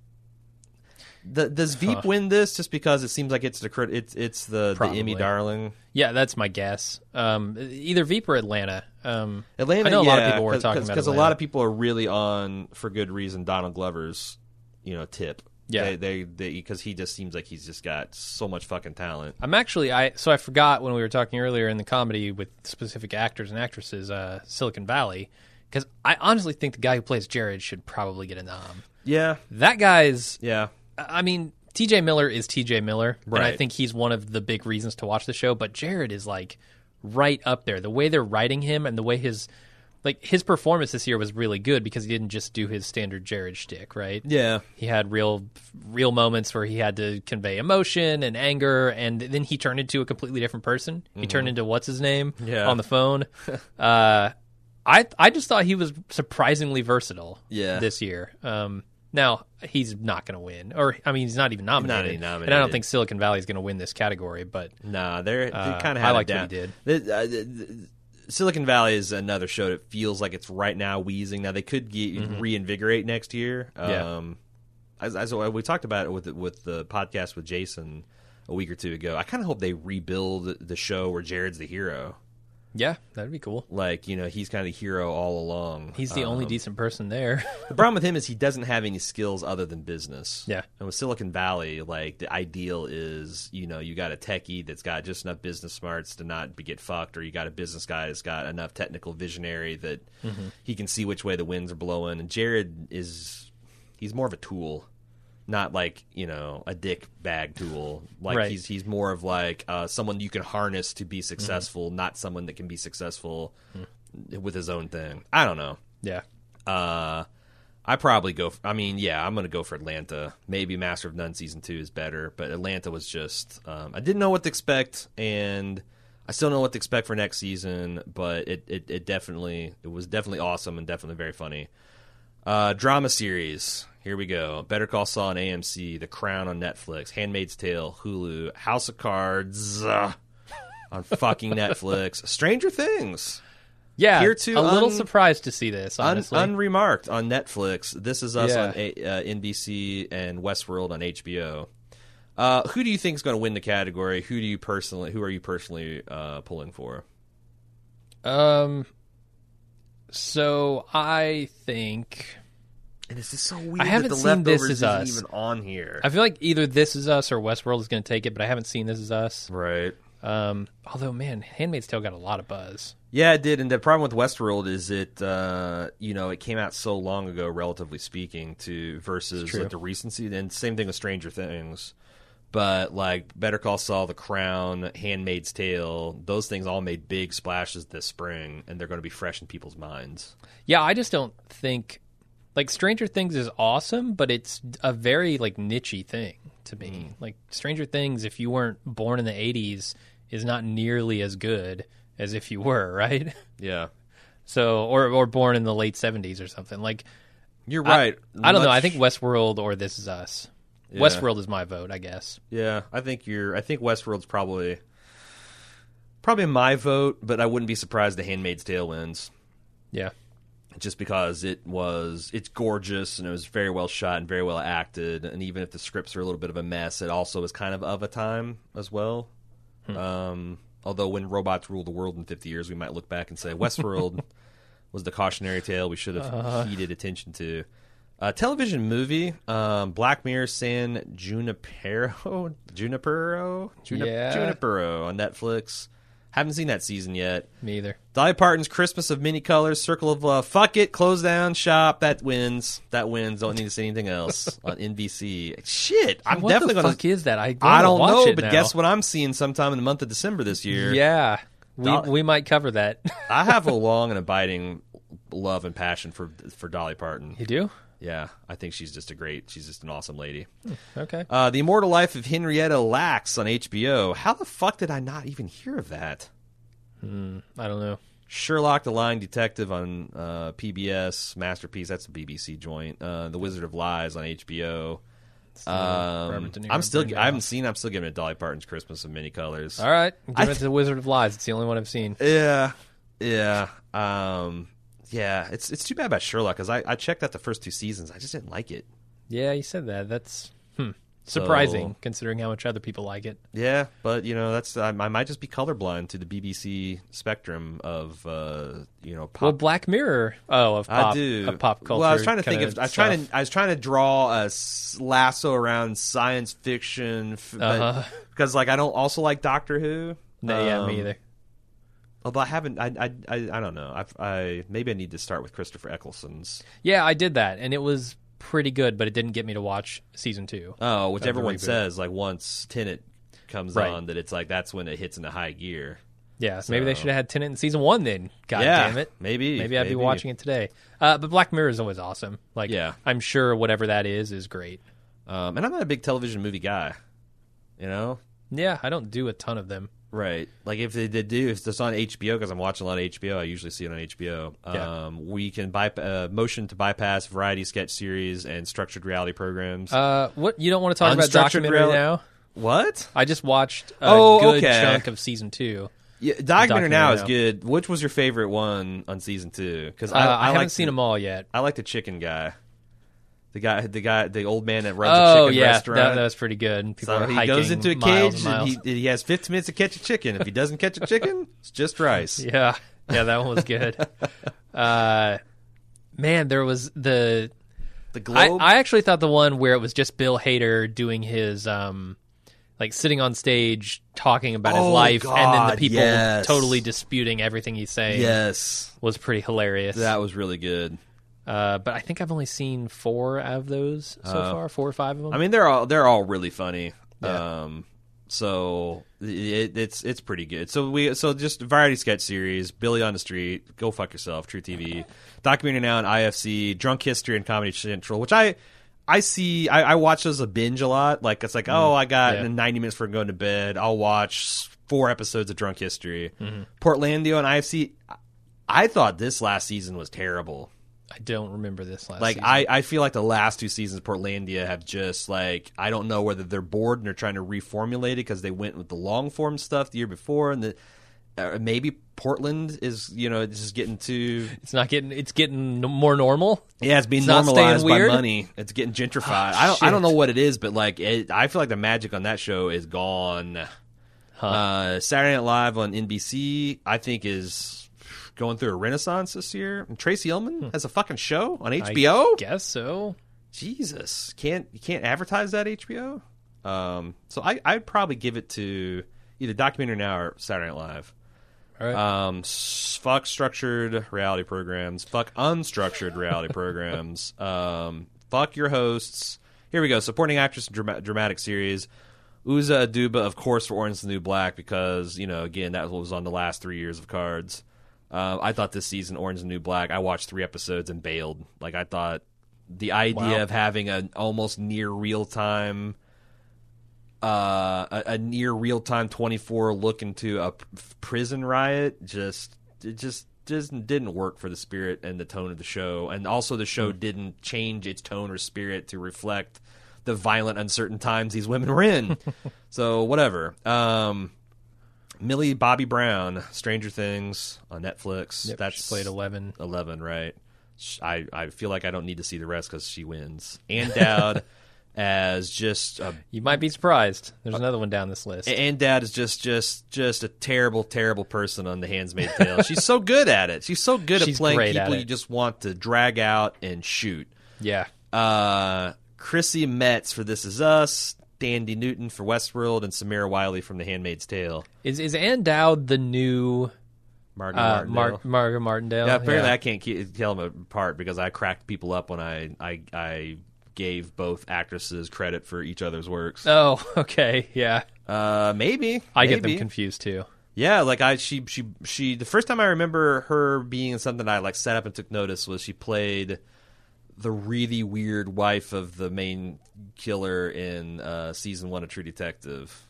the, does Veep win this just because it seems like it's the crit- it's it's the, the Emmy darling? Yeah, that's my guess. Um, either Veep or Atlanta. Um, Atlanta. I know a lot of people were talking cause, about because a lot of people are really on for good reason. Donald Glover's, you know, tip. Yeah. they they because he just seems like he's just got so much fucking talent. I'm actually I so I forgot when we were talking earlier in the comedy with specific actors and actresses, uh, Silicon Valley, because I honestly think the guy who plays Jared should probably get a nom. Yeah, That guy's, yeah. I mean, T.J. Miller is T.J. Miller, and I think he's one of the big reasons to watch the show. But Jared is like right up there. The way they're writing him and the way his like his performance this year was really good because he didn't just do his standard Jared shtick, right? Yeah, he had real real moments where he had to convey emotion and anger and then he turned into a completely different person he turned into what's his name Mm-hmm. Yeah. on the phone uh i i just thought he was surprisingly versatile Yeah. this year um now he's not going to win or i mean he's not even nominated, Not even and i don't think silicon valley is going to win this category but Nah, they're, they Uh, kind of I had liked it what down. he The- uh, Silicon Valley is another show that feels like it's right now wheezing. Now they could ge- reinvigorate next year. Mm-hmm. Yeah. Um, as, as we talked about it with the, with the podcast with Jason a week or two ago. I kind of hope they rebuild the show where Jared's the hero. Yeah that'd be cool Like you know, he's kind of the hero all along. he's the only Um, decent person there The problem with him is he doesn't have any skills other than business. Yeah. And with Silicon Valley, like the ideal is, you know, you got a techie that's got just enough business smarts to not be, get fucked, or you got a business guy that's got enough technical visionary that Mm-hmm. he can see which way the winds are blowing. And Jared is, he's more of a tool. Not like you know a dick bag tool. Like Right. he's he's more of like uh, someone you can harness to be successful, not someone that can be successful with his own thing. I don't know. yeah Uh, I probably go. For, I mean, yeah, I'm gonna go for Atlanta. Maybe Master of None season two is better, but Atlanta was just. Um, I didn't know what to expect, and I still don't know what to expect for next season. But it, it, it definitely, it was definitely awesome and definitely very funny. Uh, drama series. Here we go. Better Call Saul on AMC, The Crown on Netflix, Handmaid's Tale, Hulu, House of Cards uh, on fucking Netflix, Stranger Things. yeah Here too, a little surprised to see this Un- unremarked on Netflix. This is us Yeah. on a- uh, NBC and Westworld on HBO. Uh, who do you think is going to win the category? Who do you personally? Who are you personally uh, pulling for? Um. So I think And it's just so weird. I haven't that the seen This Is Us. even on here. I feel like either This Is Us or Westworld is going to take it, but I haven't seen This Is Us. right. Um. Although, man, Handmaid's Tale got a lot of buzz. Yeah, it did. And the problem with Westworld is it, uh, you know, it came out so long ago, relatively speaking, to versus like the recency. And same thing with Stranger Things. But like Better Call Saul, The Crown, Handmaid's Tale, those things all made big splashes this spring, and they're going to be fresh in people's minds. Yeah, I just don't think like Stranger Things is awesome, but it's a very like nichey thing to me. Hmm. Like Stranger Things, if you weren't born in the '80s, is not nearly as good as if you were, right? Yeah, So, or or born in the late '70s or something. Like you're I- right. I, don't know. I think Westworld or This Is Us. Yeah. Westworld is my vote, I guess. Yeah, I think you're. I think Westworld's probably probably my vote, but I wouldn't be surprised the Handmaid's Tale wins. Yeah. Just because it was it's gorgeous and it was very well shot and very well acted. And even if the scripts are a little bit of a mess it also is kind of of a time as well. Um, although when robots rule the world in 50 years we might look back and say westworld was the cautionary tale we should have heeded attention to. Uh, television movie um, black mirror san junipero junipero? Junip- Yeah. junipero on netflix Haven't seen that season yet. Me either. Dolly Parton's Christmas of Many Colors, Circle of Love. Fuck it, close down shop. That wins. That wins. Don't need to see anything else on NBC. Shit, I'm what definitely gonna. fuck is that? I, I don't know, but now. guess what? I'm seeing sometime in the month of December this year. Yeah, we we might cover that. I have a long and abiding love and passion for for Dolly Parton. you do? Yeah, I think she's just a great. She's just an awesome lady. Okay. Uh, the Immortal Life of Henrietta Lacks on HBO. How the fuck did I not even hear of that? I don't know. Sherlock the Lying Detective on uh, PBS, Masterpiece. That's a BBC joint. Uh, the Wizard of Lies on HBO. Um, I'm still. I haven't seen. I'm still giving it Dolly Parton's Christmas of Many Colors. All right, give it to the Wizard of Lies. It's the only one I've seen. Yeah, yeah, um, yeah. It's it's too bad about Sherlock because I, I checked out the first two seasons. I just didn't like it. Yeah, you said that. That's hmm, surprising So- considering how much other people like it. Yeah, but you know that's I, I might just be colorblind to the BBC spectrum of uh, you know pop. Well, Black Mirror. Oh, of pop, I do. of pop culture. Well, I was trying to think of. I was trying to. I was trying to draw a lasso around science fiction, f- Uh-huh. because like I don't also like Doctor Who. No, yeah, Um, me either. Although I haven't. I I I, I don't know. I, I maybe I need to start with Christopher Eccleston's. Yeah, I did that, and it was pretty good, but it didn't get me to watch season two. Oh, which everyone says like once Tennant comes Right. on that it's like that's when it hits into high gear. Yeah, maybe they should have had Tennant in season one. Then, god yeah, damn it, maybe maybe I'd be watching it today. Uh, but Black Mirror is always awesome. Like, Yeah. I'm sure whatever that is is great. Um, and I'm not a big television movie guy. You know, Yeah, I don't do a ton of them. Right. Like if they did do, if it's on HBO, because I'm watching a lot of HBO, I usually see it on HBO. Yeah. Um, we can by, uh, motion to bypass variety sketch series and structured reality programs. Uh, what you don't want to talk about documentary real- now? what? I just watched a Oh, good okay. chunk of season two. Yeah, documentary now is good. Which was your favorite one on season two? Because Uh, I, I, haven't seen the, them all yet. I like the chicken guy. The guy, the guy, the old man that runs a Oh chicken yeah, restaurant. that, that was pretty good. And People so he goes into a miles cage and and he, he has 15 minutes to catch a chicken. If he doesn't catch a chicken, it's just rice. Yeah, yeah, that one was good. uh, man, there was the The I, globe. I actually thought the one where it was just Bill Hader doing his um like sitting on stage talking about his Oh, life and then the people yes. totally disputing everything he's saying yes, was pretty hilarious. that was really good. Uh, but I think I've only seen four of those so Oh. far, four or five of them. I mean, they're all they're all really funny. Yeah. Um, so it, it's it's pretty good. So we so just variety sketch series, Billy on the Street, Go Fuck Yourself, True TV, documentary now on IFC, Drunk History and Comedy Central, which I I see I, I watch those a binge a lot. Like it's like oh I got Mm. Yeah. 90 minutes for going to bed. I'll watch four episodes of Drunk History. Mm-hmm. Portlandia on IFC. I thought this last season was terrible. I don't remember this last. Like season. I, I feel like the last two seasons of Portlandia have just like I don't know whether they're bored and they're trying to reformulate it because they went with the long form stuff the year before and the uh, maybe Portland is you know it's just getting too it's not getting it's getting more normal. yeah it's being It's normalized by weird? money it's getting gentrified Oh, I don't I don't know what it is but like it, I feel like the magic on that show is gone Huh. uh, Saturday Night Live on NBC I think is going through a renaissance this year and Tracey Ullman has a fucking show on HBO I guess so. Jesus, can't you can't advertise that HBO? Um, so I I'd probably give it to either documentary now or Saturday Night Live. All right. Um, fuck structured reality programs. Fuck unstructured reality programs. Um, fuck your hosts. Here we go. Supporting actress drama- dramatic series. Uzo Aduba, of course, for Orange is the New Black because you know again that was on the last three years of Cards. Uh, I thought this season Orange is the New Black. I watched three episodes and bailed. Like I thought the idea Wow. of having an almost near real time uh, a, a near real time 24 look into a p- prison riot just it just just didn't work for the spirit and the tone of the show and also the show didn't change its tone or spirit to reflect the violent uncertain times these women were in so whatever um Millie Bobby Brown Stranger Things on Netflix Yep, that's she played eleven. 11, right? I, I feel like I don't need to see the rest because she wins. Ann Dowd as just a You might be surprised. There's another one down this list. Ann Dowd is just just just a terrible terrible person on The Handmaid's Tale. She's so good at it. She's so good at playing great at people you just want to drag out and shoot. yeah. Uh, Chrissy Metz for This Is Us. Thandie Newton for Westworld, and Samira Wiley from The Handmaid's Tale. Is is Ann Dowd the new Margaret uh, Martindale. Mar- Margaret Martindale? yeah, apparently I can't ke- tell them apart because I cracked people up when I I, I gave both actresses credit for each other's works. Oh, okay, yeah. Uh, maybe I get them confused too. Yeah, like I she she she the first time I remember her being in something I like set up and took notice was she played the really weird wife of the main killer in uh, season one of True Detective,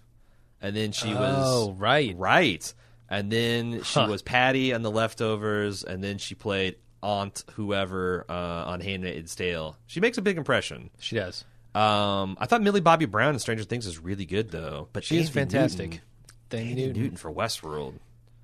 and then she oh, was oh right. right, and then she Huh. was Patti on The Leftovers, and then she played Aunt whoever uh, on Handmaid's Tale. She makes a big impression. She does. Um, I thought Millie Bobby Brown in Stranger Things is really good though, but She is fantastic. Newton- Thank Andy you. Newton for Westworld.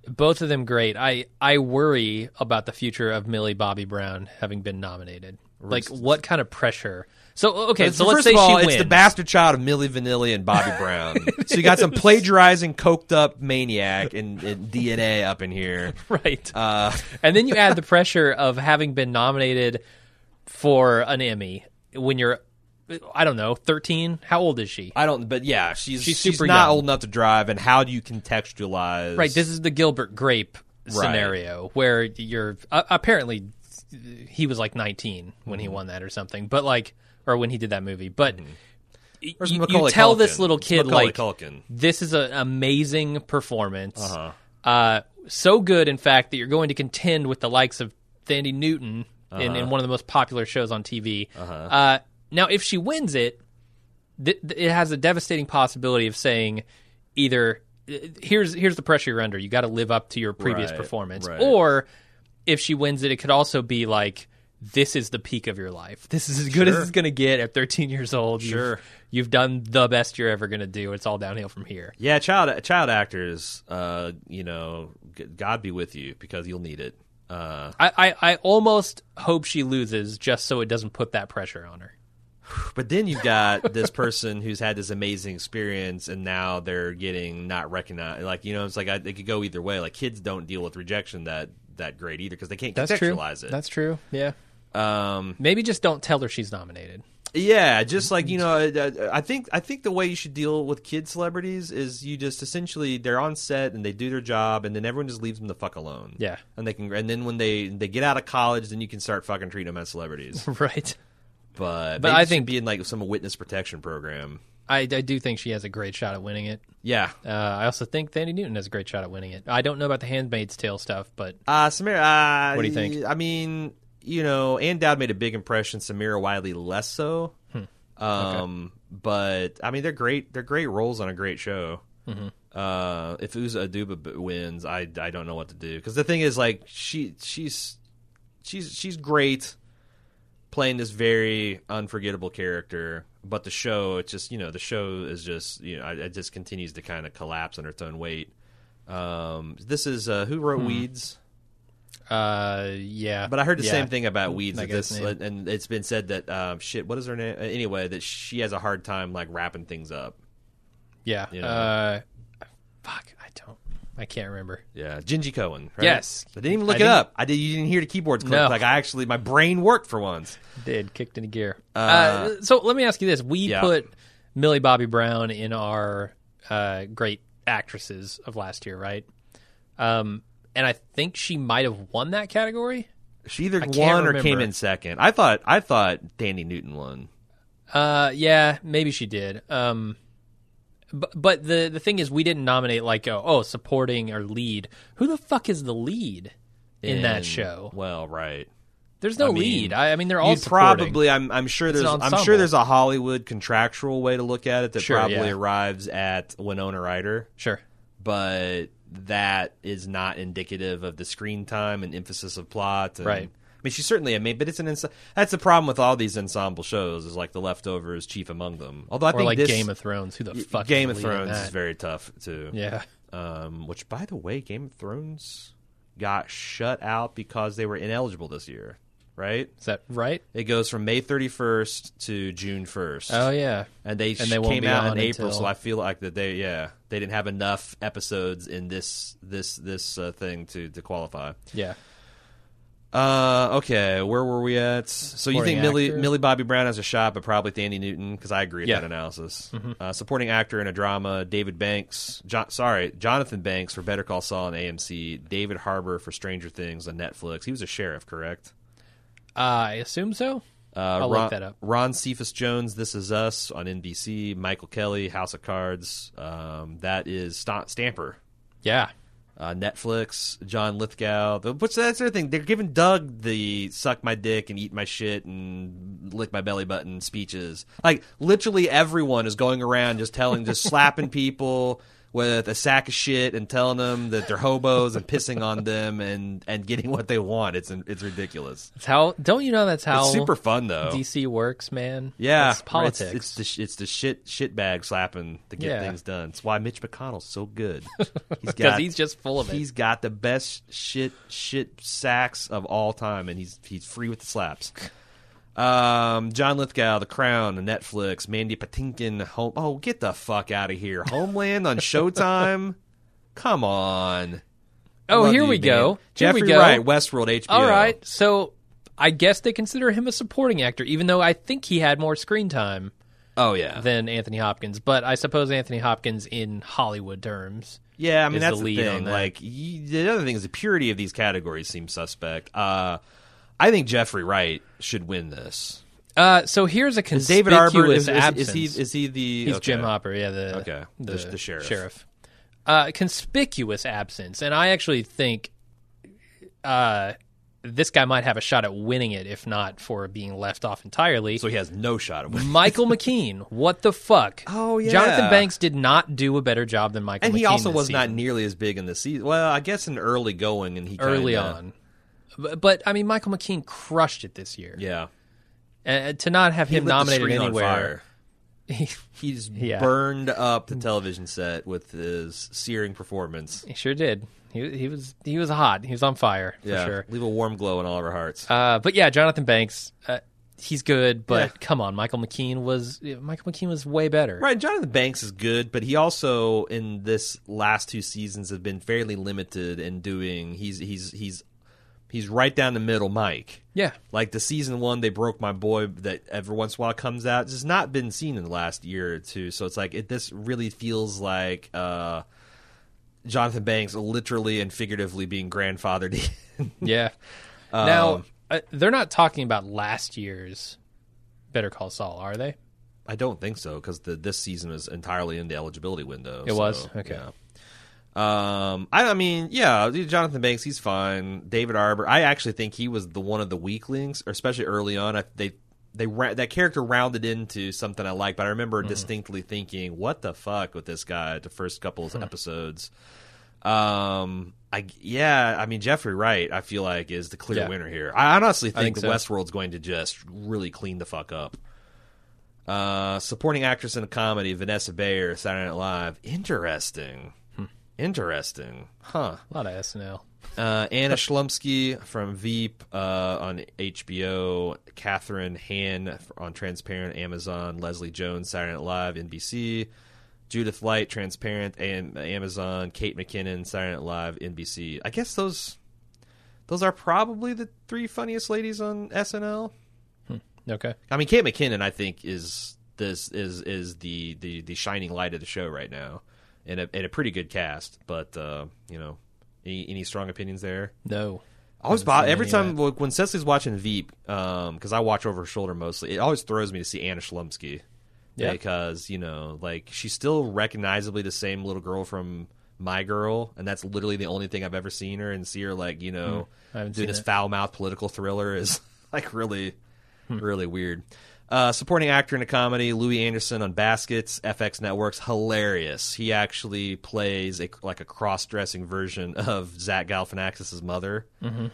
Both of them great. I I worry about the future of Millie Bobby Brown having been nominated. Like, what kind of pressure? So okay, so let's first say of all, she it's wins. the bastard child of Milli Vanilli and Bobby Brown. so you got some plagiarizing, coked up maniac and, and DNA up in here. right? Uh, and then you add the pressure of having been nominated for an Emmy when you're, I don't know, thirteen. How old is she? I don't, but yeah, she's She's she's, super not young. old enough to drive. And how do you contextualize? Right. This is the Gilbert Grape scenario where you're uh, apparently he was like 19 when Mm-hmm. he won that or something, but like or when he did that movie, but. Where's You, you tell Culkin? this little kid like Culkin. this is an amazing performance, Uh-huh. uh, so good in fact that you're going to contend with the likes of Thandie Newton in, in one of the most popular shows on TV. uh now, if she wins it, th- th- it has a devastating possibility of saying either uh, here's here's the pressure you're under. You got to live up to your previous Right, performance, right. or if she wins it, it could also be like this is the peak of your life. This is as good as it's going to get at 13 years old. You've- Sure. you've, done the best you're ever going to do. It's all downhill from here. Yeah, child child actors. Uh, you know, God be with you because you'll need it. Uh, I, I, I almost hope she loses just so it doesn't put that pressure on her. But then you've got this person who's had this amazing experience, and now they're getting not recognized. Like you know, it's like I, it could go either way. Like kids don't deal with rejection that that great either because they can't contextualize it. That's true. Yeah. um, Maybe just don't tell her she's nominated. yeah, just like you know, I think I think the way you should deal with kid celebrities is you just essentially they're on set and they do their job, and then everyone just leaves them the fuck alone. Yeah. and they can, and then when they they get out of college, then you can start fucking treating them as celebrities. right. But But I think- being like some witness protection program. I, I do think she has a great shot at winning it. Yeah, Uh, I also think Thandie Newton has a great shot at winning it. I don't know about the Handmaid's Tale stuff, but Uh, Samira, uh, What do you think? I mean, you know, Ann Dowd made a big impression. Samira Wiley less so. Hmm. Um, but I mean, they're great. They're great roles on a great show. Mm-hmm. Uh, if Uzo Aduba wins, I, I don't know what to do because the thing is, like, she she's she's she's great playing this very unforgettable character. But the show, it's just you know, the show is just you know, it just continues to kind of collapse under its own weight. Um, this is uh, who wrote Weeds. uh, yeah. But I heard the Yeah. same thing about Weeds. That this, and it's been said that um, shit. What is her name? Anyway, that she has a hard time like wrapping things up. Yeah. You know. Uh, fuck, I don't. I can't remember. Yeah, Jenji Kohan. Right? Yes. I didn't even look I it up. I did. You didn't hear the keyboards click. No. Like I actually, my brain worked for once. Did kicked into gear. Uh, Uh, so let me ask you this: We yeah. put Millie Bobby Brown in our uh, great actresses of last year, right? Um, and I think she might have won that category. She either won or remember. came in second. I thought. I thought Thandie Newton won. Uh, yeah, maybe she did. Um, but but the the thing is, we didn't nominate like oh, oh supporting or lead. Who the fuck is the lead in that show? Well, right. There's no I mean, lead. I, I mean, they're all probably. I'm. I'm sure It's there's. I'm sure there's a Hollywood contractual way to look at it that Sure, probably yeah. arrives at Winona Ryder. sure. but that is not indicative of the screen time and emphasis of plot. And, Right. I mean, she's certainly a main, but it's an ens- that's the problem with all these ensemble shows is like the leftovers chief among them. Although I Or think like this Game of Thrones. Who the fuck? Game of the lead in Thrones is very tough too. Yeah. Um, which by the way, Game of Thrones got shut out because they were ineligible this year. Right? Is that right? It goes from May 31st to June 1st Oh yeah. and they, And they came out on in April. until- So I feel like that they yeah they didn't have enough episodes in this this this uh, thing to to qualify. Yeah. Uh, okay, where were we at? So you Supporting think Millie actor? Millie Bobby Brown has a shot, but probably Thandie Newton because I agree with Yeah. that analysis. Uh, supporting actor in a drama: David Banks. Jo- sorry, Jonathan Banks for Better Call Saul on AMC. David Harbour for Stranger Things on Netflix. He was a sheriff, correct? I assume so. Uh, I'll look Ron, that up. Ron Cephas Jones, This Is Us on NBC. Michael Kelly, House of Cards. Um, that is Sta- Stamper. Yeah. Uh, Netflix, John Lithgow. That's the other thing. They're giving Doug the suck my dick and eat my shit and lick my belly button speeches. Like literally everyone is going around just telling, just slapping people with a sack of shit and telling them that they're hobos and pissing on them and and getting what they want. It's it's ridiculous. It's how don't you know that's how It's super fun though. DC works, man? Yeah, It's politics. It's, it's the it's the shit shit bag slapping to get Yeah. things done. It's why Mitch McConnell's so good. He's because got he's just full of it. he's got the best shit shit sacks of all time, and he's he's free with the slaps. Um, John Lithgow, The Crown, Netflix, Mandy Patinkin, home. Oh, get the fuck out of here! Homeland on Showtime. Come on. oh, Love here you, we go. Here Jeffrey we go. Wright, Westworld, HBO. All right. So I guess they consider him a supporting actor, even though I think he had more screen time Oh yeah. than Anthony Hopkins. But I suppose Anthony Hopkins in Hollywood terms. Yeah, I mean is that's the the, thing. that. Like the other thing is the purity of these categories seems suspect. Uh, I think Jeffrey Wright should win this. Uh, so here's a Is conspicuous David Harbour is, is, is he is he the He's okay. Jim Hopper, yeah, the Okay. The- the sheriff. Sheriff. Uh, conspicuous absence, and I actually think uh, this guy might have a shot at winning it, if not for being left off entirely. So he has no shot of winning. Michael McKean, what the fuck? Oh, yeah. Jonathan Banks did not do a better job than Michael. And he also was not nearly as big in the season. Well, I guess in early going, and he early kinda- on. But, but I mean, Michael McKean crushed it this year. Yeah, to not have he him nominated on anywhere, fire. He's Yeah. burned up the television set with his searing performance. he sure did. He he was he was hot. He was on fire for Yeah, sure. leave a warm glow in all of our hearts. Uh, but yeah, Jonathan Banks, uh, he's good. But Yeah. come on, Michael McKean was Michael McKean was way better. Right, Jonathan Banks is good, but he also in this last two seasons have been fairly limited in doing. He's he's he's he's right down the middle, Mike. Yeah, Like the season one, they broke my boy that every once in a while comes out. It's not been seen in the last year or two, so it's like it. This really feels like uh, Jonathan Banks literally and figuratively being grandfathered. in. yeah. Um, now uh, they're not talking about last year's Better Call Saul, are they? I don't think so because the this season was entirely in the eligibility window. It so, was? Okay. yeah. Um, I, I mean, yeah, Jonathan Banks, he's fine. David Harbour, I actually think he was the one of the weaklings, or especially early on. I, they they that character rounded into something I like, but I remember Mm-hmm. distinctly thinking, "What the fuck with this guy?" The first couple Hmm. of episodes. Um, I yeah, I mean Jeffrey Wright, I feel like is the clear Yeah. winner here. I honestly think, think so. Westworld's going to just really clean the fuck up. Uh, supporting actress in a comedy, Vanessa Bayer, Saturday Night Live. Interesting. Hmm. Interesting. Huh. A lot of SNL. Uh, Anna Chlumsky from Veep uh, on HBO, Kathryn Hahn on Transparent, Amazon, Leslie Jones, Saturday Night Live, NBC, Judith Light, Transparent, and Amazon, Kate McKinnon, Saturday Night Live, NBC. I guess those those are probably the three funniest ladies on SNL. Okay. I mean, Kate McKinnon, I think is this is is the the the shining light of the show right now, and a and a pretty good cast. But uh, you know, any, any strong opinions there? No. I always Haven't bo- every any of time when Cecily's watching Veep, because I watch over her shoulder mostly. It always throws me to see Anna Chlumsky Yeah. because you know, like she's still recognizably the same little girl from My Girl, and that's literally the only thing I've ever seen her and see her like you know I haven't do seen this foul mouth political thriller is like really, Hmm. really weird. Uh, supporting actor in a comedy, Louie Anderson on Baskets, FX Networks, hilarious. He actually plays a, like a cross-dressing version of Zach Galifianakis' mother. Mm-hmm.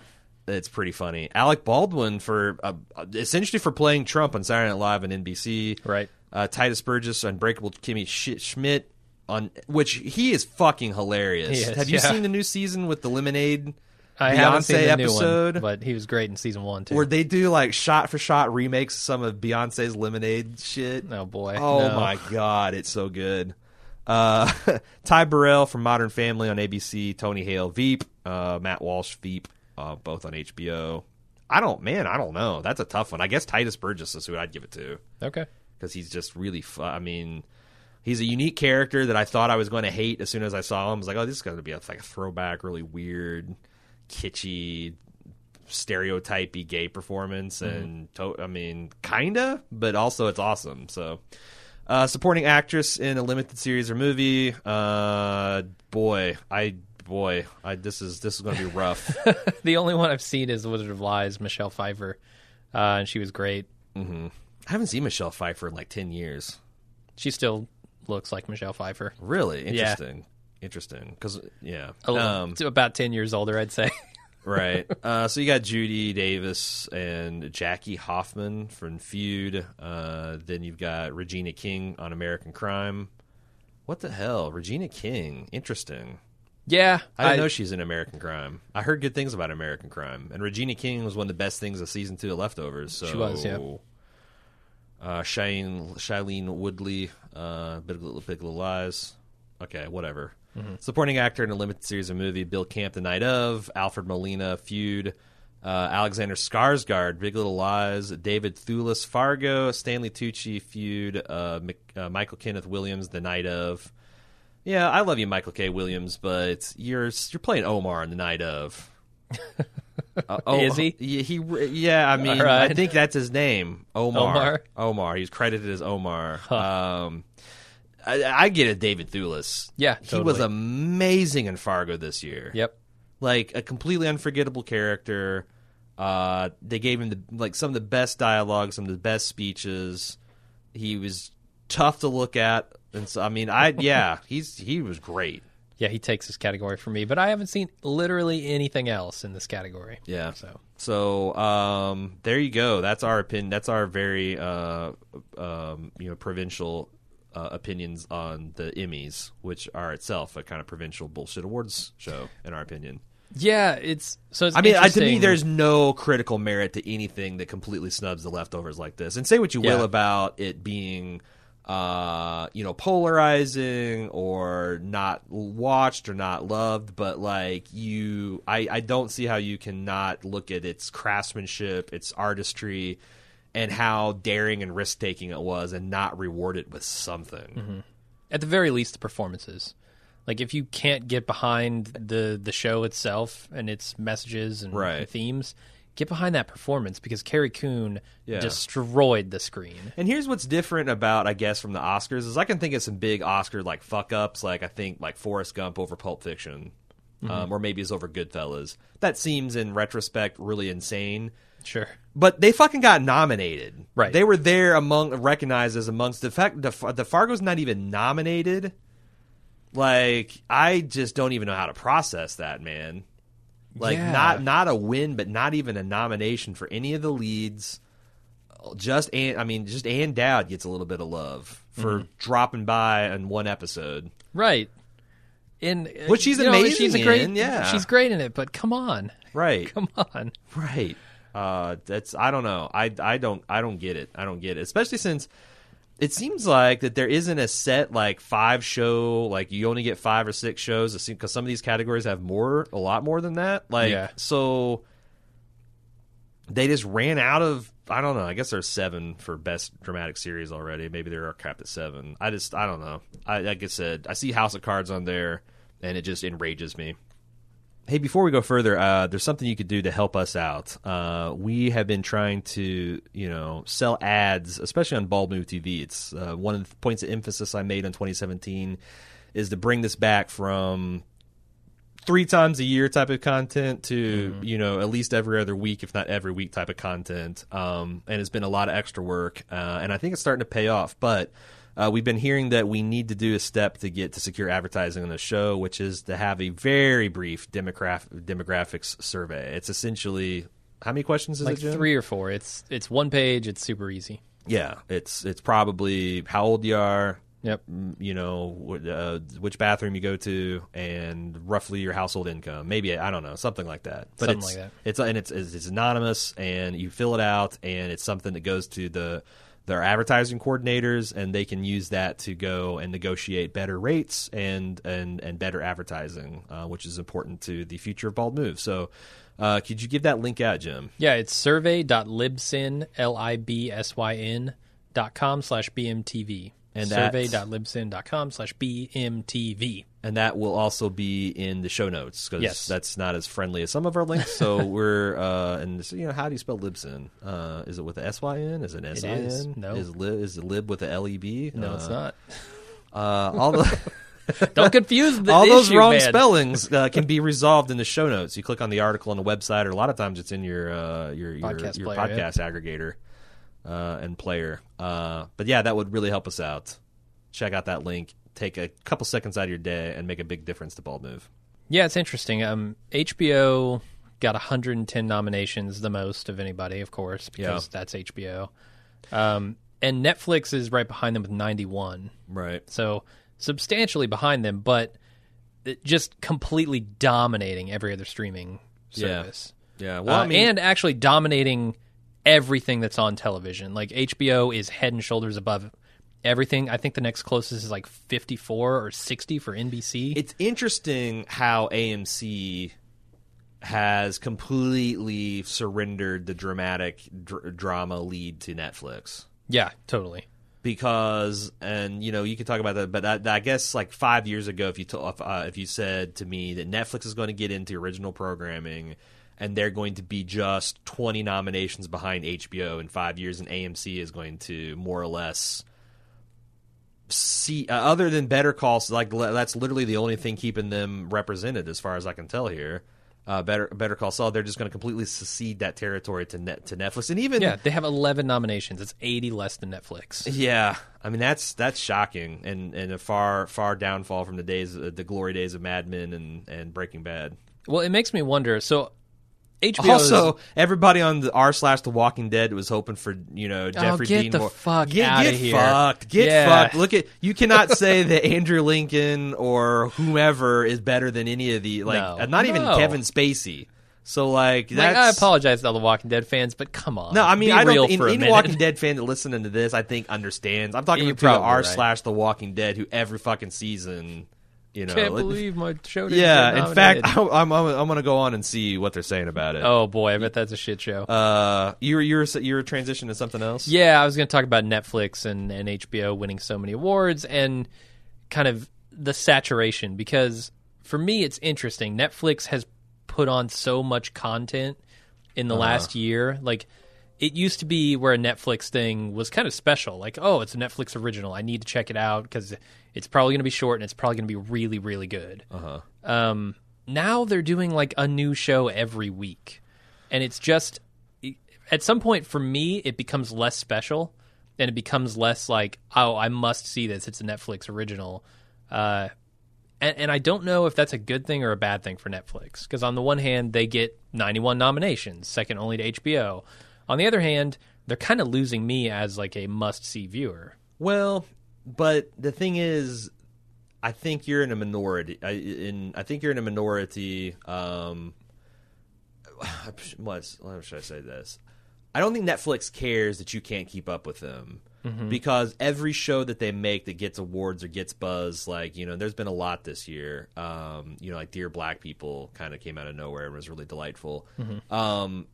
It's pretty funny. Alec Baldwin for uh, essentially for playing Trump on Saturday Night Live and NBC. Right. Uh, Tituss Burgess on Breakable Kimmy Sch- Schmidt on which he is fucking hilarious. He is, Have you yeah. seen the new season with the Lemonade? I haven't seen Beyonce the episode? new one, but he was great in season one too. Where they do like shot for shot remakes of some of Beyonce's Lemonade shit. oh boy. Oh No. my god, it's so good. Uh, Ty Burrell from Modern Family on ABC, Tony Hale Veep, uh, Matt Walsh Veep, uh, both on HBO. I don't, man, I don't know. That's a tough one. I guess Tituss Burgess is who I'd give it to Okay. because he's just really. Fu- I mean, he's a unique character that I thought I was going to hate as soon as I saw him. I was like, oh, this is going to be a, like a throwback, really weird, kitschy, stereotypy gay performance, and to- I mean, kinda, but also it's awesome. So. Uh, supporting actress in a limited series or movie. Uh, boy, I boy, I this is this is going to be rough. The only one I've seen is The Wizard of Lies, Michelle Pfeiffer, uh, and she was great. I haven't seen Michelle Pfeiffer in like ten years. She still looks like Michelle Pfeiffer. Really interesting, interesting. Because yeah, um, to about ten years older, I'd say. right. Uh, so you got Judy Davis and Jackie Hoffman from Feud. Uh, then you've got Regina King on American Crime. What the hell, Regina King? Interesting. yeah, I didn't know she's in American Crime. I heard good things about American Crime, and Regina King was one of the best things of season two of Leftovers. So She was, yeah. Uh, Shailene, Shailene Woodley, uh, Big Little, Big Little Lies. Okay, whatever. Mm-hmm. Supporting actor in a limited series of movie: Bill Camp, The Night of, Alfred Molina, Feud, uh, Alexander Skarsgård, Big Little Lies, David Thewlis, Fargo, Stanley Tucci, Feud, uh, Mc, uh, Michael Kenneth Williams, The Night of. Yeah, I love you, Michael K. Williams, but you're you're playing Omar in The Night of. Uh, oh, Is he? Yeah, he. Yeah, I mean, right. I think that's his name, Omar. Omar? Omar. He's credited as Omar. Um, I, I get it, David Thewlis. Yeah, he was amazing in Fargo this year. Yep. like a completely unforgettable character. Uh, they gave him the like some of the best dialogue, some of the best speeches. He was tough to look at, and so I mean, I yeah, he's he was great. Yeah, he takes this category for me, but I haven't seen literally anything else in this category. Yeah. So So um, there you go. That's our opinion. That's our very uh, um, you know provincial uh, opinions on the Emmys, which are itself a kind of provincial bullshit awards show, in our opinion. yeah, it's so. It's I mean, I, to me, there's no critical merit to anything that completely snubs the leftovers like this. And say what you will about it being, uh, you know, polarizing or not watched or not loved, but like you, I, I don't see how you cannot look at its craftsmanship, its artistry, and how daring and risk taking it was, and not reward it with something. Mm-hmm. at the very least the performances. Like if you can't get behind the the show itself and its messages and, Right. and themes, get behind that performance because Carrie Coon Yeah. destroyed the screen. And here's what's different about, I guess, from the Oscars is I can think of some big Oscar like fuck ups, like I think like Forrest Gump over Pulp Fiction, Mm-hmm. um, or maybe it's over Goodfellas. That seems, in retrospect, really insane. Sure. But they fucking got nominated. Right. They were there among recognized as amongst the fact the, the Fargo's not even nominated. Like I just don't even know how to process that, man. Like Yeah. not not a win, but not even a nomination for any of the leads. Just and I mean, just Ann Dowd gets a little bit of love for Mm-hmm. dropping by in one episode. Right. In Which she's you know, amazing she's a great, in, yeah. she's great in it. But come on, Right. come on. Right. Uh, that's I don't know. I I don't I don't get it. I don't get it. Especially since it seems like that there isn't a set like five show like you only get five or six shows because some of these categories have more a lot more than that. Like Yeah. so they just ran out of I don't know. I guess there's seven for best dramatic series already. Maybe they're capped at seven. I just I don't know. I like I said, I see House of Cards on there, and it just enrages me. Hey, before we go further, uh, there's something you could do to help us out. Uh, we have been trying to, you know, sell ads, especially on Bald Move TV. It's uh, one of the points of emphasis I made in 2017 is to bring this back from three times a year type of content to you know at least every other week, if not every week type of content. Um, and it's been a lot of extra work, uh, and I think it's starting to pay off. But uh, we've been hearing that we need to do a step to get to secure advertising on the show, which is to have a very brief demograph- demographics survey. It's essentially how many questions is Like it? Jim? three or four. It's it's one page. It's super easy. Yeah, it's it's probably how old you are, Yep. you know, uh, which bathroom you go to, and roughly your household income. Maybe I don't know, something like that. But Something it's, like that. It's and it's, it's it's anonymous, and you fill it out, and it's something that goes to the their advertising coordinators, and they can use that to go and negotiate better rates and and and better advertising, uh, which is important to the future of Bald Move. So, uh, could you give that link out, Jim? Yeah, it's survey.libsyn, L I B S Y N, dot com slash BMTV. And that's- survey.libsyn.com slash BMTV. And that will also be in the show notes because Yes. that's not as friendly as some of our links. So we're uh, and so, you know how do you spell libsyn? Uh, is it with a s y n? Is it s i n? No. Is lib is it lib with a l e b? No, it's not. Uh, all the Don't confuse the all those wrong man. spellings uh, can be resolved in the show notes. You click on the article on the website, or a lot of times it's in your uh, your your Podcast your player, yeah. aggregator uh, and player. Uh, but yeah, that would really help us out. Check out that link. Take a couple seconds out of your day and make a big difference to Bald Move. Yeah, it's interesting. Um, HBO got 110 nominations, the most of anybody, of course, because Yeah. that's HBO. Um, and Netflix is right behind them with 91. Right. So substantially behind them, but just completely dominating every other streaming Yeah. service. Yeah. Well, Uh, I mean, and actually dominating everything that's on television. Like HBO is head and shoulders above everything. I think the next closest is like 54 or 60 for NBC. it's interesting how AMC has completely surrendered the dramatic dr- drama lead to Netflix. yeah, totally. because and you know you could talk about that but I, I guess like five years ago if you to, if, uh, if you said to me that netflix is going to get into original programming and they're going to be just 20 nominations behind hbo in five years and amc is going to more or less see uh, other than better calls like that's literally the only thing keeping them represented as far as i can tell here uh, better better call saul they're just going to completely secede that territory to net to netflix and even Yeah, they have 11 nominations. It's 80 less than Netflix. yeah, I mean that's that's shocking and and a far far downfall from the days uh, the glory days of Mad Men and and Breaking Bad. Well, it makes me wonder. So HBO Also, is, everybody on the r slash The Walking Dead was hoping for you know Jeffrey get Dean the Mor- fuck get, outta get here. fucked, get Yeah. fucked. Look at you cannot say that Andrew Lincoln or whomever is better than any of the like No. uh, not even No. Kevin Spacey. So like like, I apologize to all the Walking Dead fans, but come on. No, I mean Be I don't. a Any. Walking Dead fan that listening to this, I think understands. I'm talking You're to r right. slash The Walking Dead, who every fucking season, you know. Can't believe my show didn't yeah, in fact, nominated. I'm, I'm I'm gonna go on and see what they're saying about it. oh boy, I bet that's a shit show. Uh, you're you're you're transition to something else. Yeah, I was going to talk about Netflix and, and HBO winning so many awards and kind of the saturation because for me it's interesting. Netflix has put on so much content in the last year. Like it used to be where a Netflix thing was kind of special. Like, oh, it's a Netflix original. I need to check it out because it's probably going to be short and it's probably going to be really, really good. Uh-huh. Um, now they're doing like a new show every week, and it's just at some point for me it becomes less special, and it becomes less like oh I must see this. It's a Netflix original. Uh, and, and I don't know if that's a good thing or a bad thing for Netflix because on the one hand they get 91 nominations, second only to HBO. On the other hand, they're kind of losing me as like a must-see viewer. Well, but the thing is, I think you're in a minority. I, in I think you're in a minority. Um, what how should I say this? I don't think Netflix cares that you can't keep up with them because every show that they make that gets awards or gets buzz, like you know, there's been a lot this year. Um, you know, like Dear Black People kind of came out of nowhere and was really delightful. Um,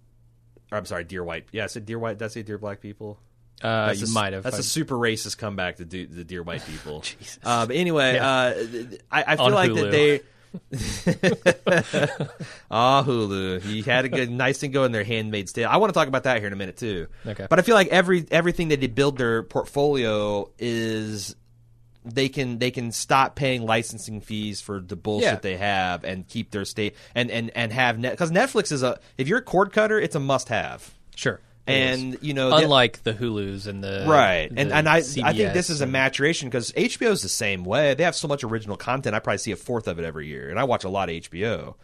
or I'm sorry, Dear White. Yeah, I said Dear White. Did I say Dear Black People? Uh, That's you a, might have. That's a super racist comeback to do the dear white people. Jesus. Uh, but anyway, Yeah. uh, I, I feel On like Hulu. that they. Ah, Hulu. He had a good, nice thing going there. Handmaid's Tale. I want to talk about that here in a minute too. Okay. But I feel like every everything that they build their portfolio is they can they can stop paying licensing fees for the bullshit Yeah. they have and keep their state and and and have net because Netflix is a if you're a cord cutter, it's a must have. Sure. And you know, unlike the Hulus and the right and the and I I CBS think this is a maturation because HBO is the same way. They have so much original content. I probably see a fourth of it every year, and I watch a lot of HBO.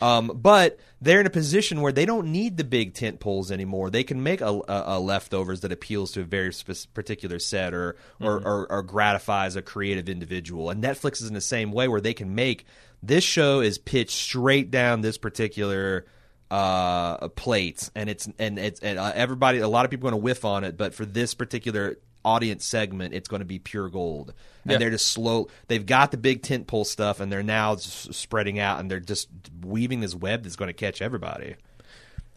Um, but they're in a position where they don't need the big tent poles anymore. They can make a, a, a leftovers that appeals to a very particular set or or, or or gratifies a creative individual. And Netflix is in the same way where they can make this show is pitched straight down this particular uh, plate, and it's and it's and uh, everybody, a lot of people are going to whiff on it, but for this particular audience segment, it's going to be pure gold. And Yeah. they're just slow. They've got the big tentpole stuff, and they're now spreading out, and they're just weaving this web that's going to catch everybody.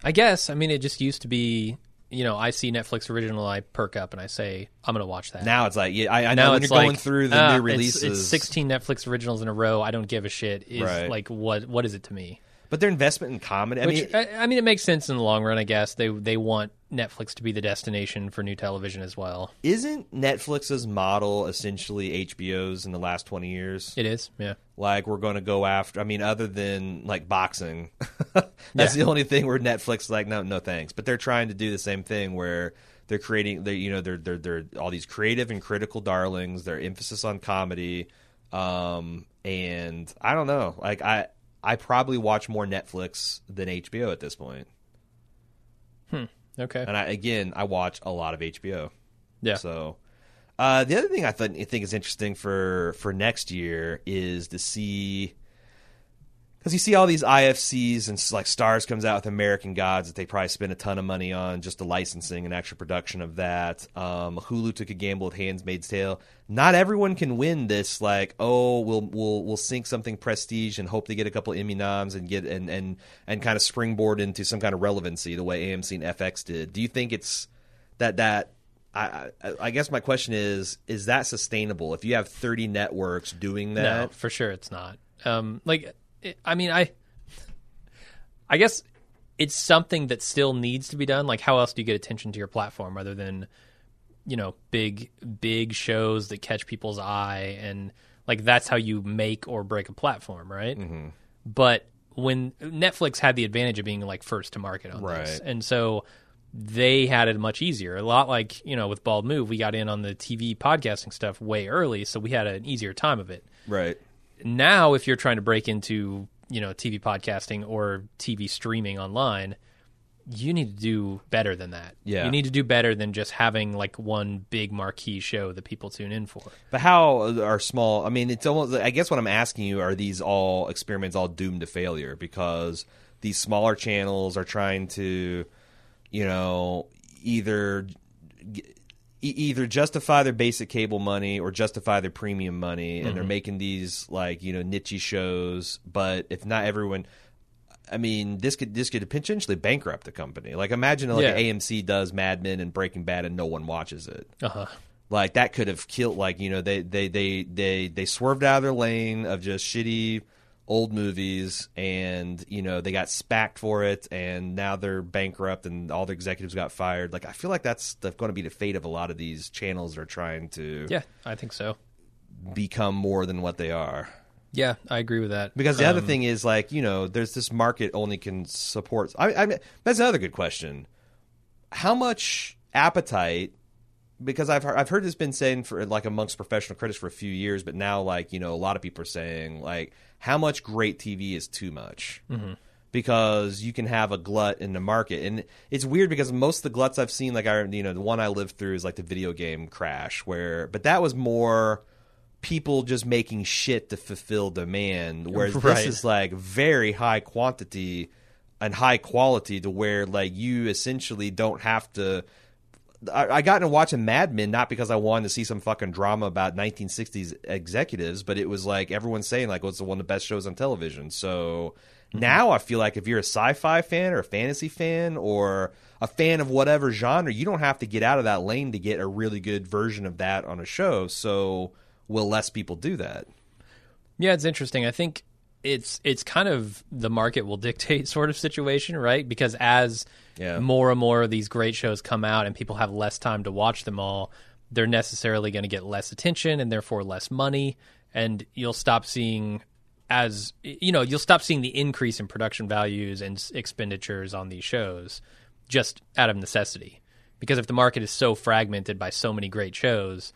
I guess. I mean, it just used to be. You know, I see Netflix original, I perk up and I say, I'm going to watch that. Now it's like, yeah, I, I know when it's you're going through the ah, new it's- releases, It's, 16 Netflix originals in a row. I don't give a shit. Is Right. like what? What is it to me? But their investment in comedy. I Which mean, I, I mean, it makes sense in the long run. I guess they they want Netflix to be the destination for new television as well. isn't Netflix's model essentially HBO's in the last 20 years? It is, yeah. Like we're going to go after. I mean, other than like boxing, that's Yeah. the only thing where Netflix is like no, no thanks. But they're trying to do the same thing where they're creating. They you know they're they're they're all these creative and critical darlings. Their emphasis on comedy, um, and I don't know. Like I I probably watch more Netflix than HBO at this point. Okay, And I again I watch a lot of HBO. yeah. So, uh, the other thing I, th- I think is interesting for for next year is to see because you see all these IFCs and like Starz comes out with American Gods that they probably spend a ton of money on just the licensing and extra production of that. Um, Hulu took a gamble with Handmaid's Tale. Not everyone can win this. Like, oh, we'll we'll we'll sink something prestige and hope they get a couple Emmy noms and get and and and kind of springboard into some kind of relevancy the way AMC and FX did. Do you think it's that that I, I I guess my question is is that sustainable if you have 30 networks doing No, that? for sure it's not. Um, like, I mean, I, I guess it's something that still needs to be done. Like, how else do you get attention to your platform other than, you know, big, big shows that catch people's eye and like that's how you make or break a platform, right? Mm-hmm. But when Netflix had the advantage of being like first to market on this, and so they had it much easier. A lot like you know with Bald Move, we got in on the TV podcasting stuff way early, so we had an easier time of it Right. Now if you're trying to break into you know TV podcasting or TV streaming online, you need to do better than that. Yeah. you need to do better than just having like one big marquee show that people tune in for. But how are small? I mean, it's almost. I guess what I'm asking you are these all experiments all doomed to failure because these smaller channels are trying to, you know, either e- either justify their basic cable money or justify their premium money, and they're making these like you know niche shows. But if not everyone. I mean, this could this could potentially bankrupt the company. Like, imagine like Yeah. AMC does Mad Men and Breaking Bad, and no one watches it Uh huh. like that could have killed like you know they they they they they swerved out of their lane of just shitty old movies and you know they got spacked for it and now they're bankrupt and all the executives got fired like i feel like that's going to be the fate of a lot of these channels that are trying to Yeah, I think so. become more than what they are Yeah, I agree with that. because the other Um, thing is like you know there's this market only can support i, I mean, that's another good question how much appetite because I've heard, I've heard this been saying for like amongst professional critics for a few years, but now like you know a lot of people are saying like how much great TV is too much. Mm-hmm. Because you can have a glut in the market, and it's weird because most of the gluts I've seen, like I you know the one I lived through is like the video game crash, where but that was more people just making shit to fulfill demand, whereas Right. this is like very high quantity and high quality to where like you essentially don't have to I, I got into watching Mad Men not because I wanted to see some fucking drama about 1960s executives, but it was like everyone's saying like, "Oh, it's one of the best shows on television." So mm-hmm. now I feel like if you're a sci-fi fan or a fantasy fan or a fan of whatever genre, you don't have to get out of that lane to get a really good version of that on a show. So will less people do that? Yeah, it's interesting. I think it's it's kind of the market will dictate sort of situation, right? Because as Yeah. more and more of these great shows come out and people have less time to watch them all, they're necessarily going to get less attention and therefore less money and you'll stop seeing as you know, you'll stop seeing the increase in production values and expenditures on these shows just out of necessity. Because if the market is so fragmented by so many great shows,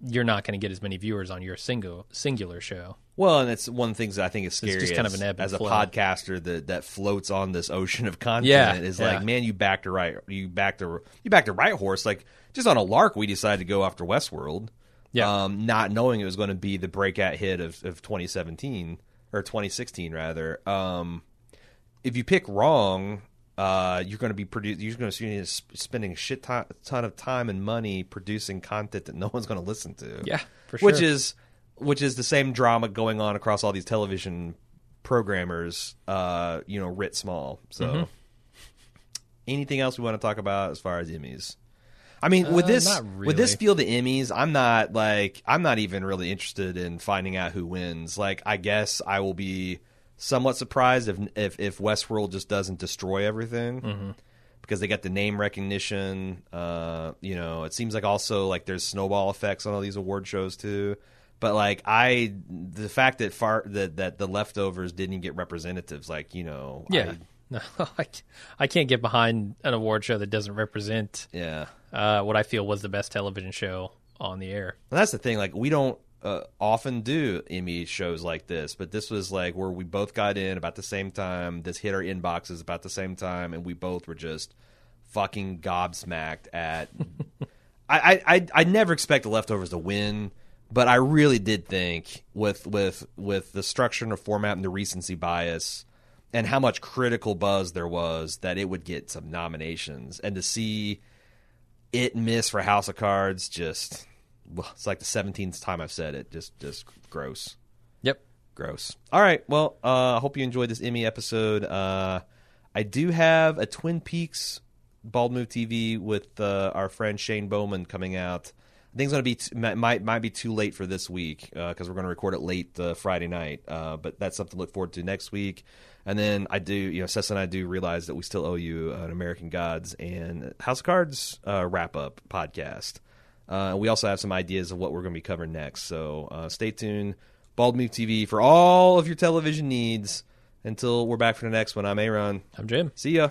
you're not going to get as many viewers on your single singular show. Well, and it's one of the things that I think is scary. just kind as, of an ebb as a flow. podcaster that that floats on this ocean of content. Yeah, is yeah. like, man, you backed a right, you backed a you backed a right horse. Like just on a lark, we decided to go after Westworld. Yeah. um, not knowing it was going to be the breakout hit of, of 2017 or 2016 rather. Um, if you pick wrong, uh, you're going to be produ- You're going to be spending a shit ton, ton of time and money producing content that no one's going to listen to. Yeah, for sure. Which is which is the same drama going on across all these television programmers. Uh, you know, writ small. So, Mm-hmm. anything else we want to talk about as far as Emmys? I mean, with Uh, this with this really. field of Emmys, I'm not like I'm not even really interested in finding out who wins. Like, I guess I will be somewhat surprised if if, if Westworld just doesn't destroy everything Mm-hmm. because they got the name recognition. Uh, you know, it seems like also like there's snowball effects on all these award shows too. But like I, the fact that far that that the leftovers didn't get representatives, like you know, Yeah. I- No, I, can't get behind an award show that doesn't represent yeah. uh, what I feel was the best television show on the air. And that's the thing. Like we don't uh, often do Emmy shows like this, but this was like where we both got in about the same time. This hit our inboxes about the same time, and we both were just fucking gobsmacked at. I, I I I never expect the leftovers to win, but I really did think with with with the structure and the format and the recency bias. And how much critical buzz there was that it would get some nominations, and to see it miss for House of Cards just it's like the seventeenth time I've said it. Just just gross. Yep. Gross. All right. Well, uh, I hope you enjoyed this Emmy episode. Uh, I do have a Twin Peaks Bald Move TV with uh, our friend Shane Bowman coming out. I think it's going to be t- might- might be too late for this week because we're going to record it late uh, Friday night. Uh, but that's something to look forward to next week. And then I do, you know, Sessa and I do realize that we still owe you an American Gods and House of Cards uh, wrap up podcast. Uh, we also have some ideas of what we're going to be covering next. So uh, stay tuned. Bald Move TV for all of your television needs. Until we're back for the next one, I'm Aaron. I'm Jim. See ya.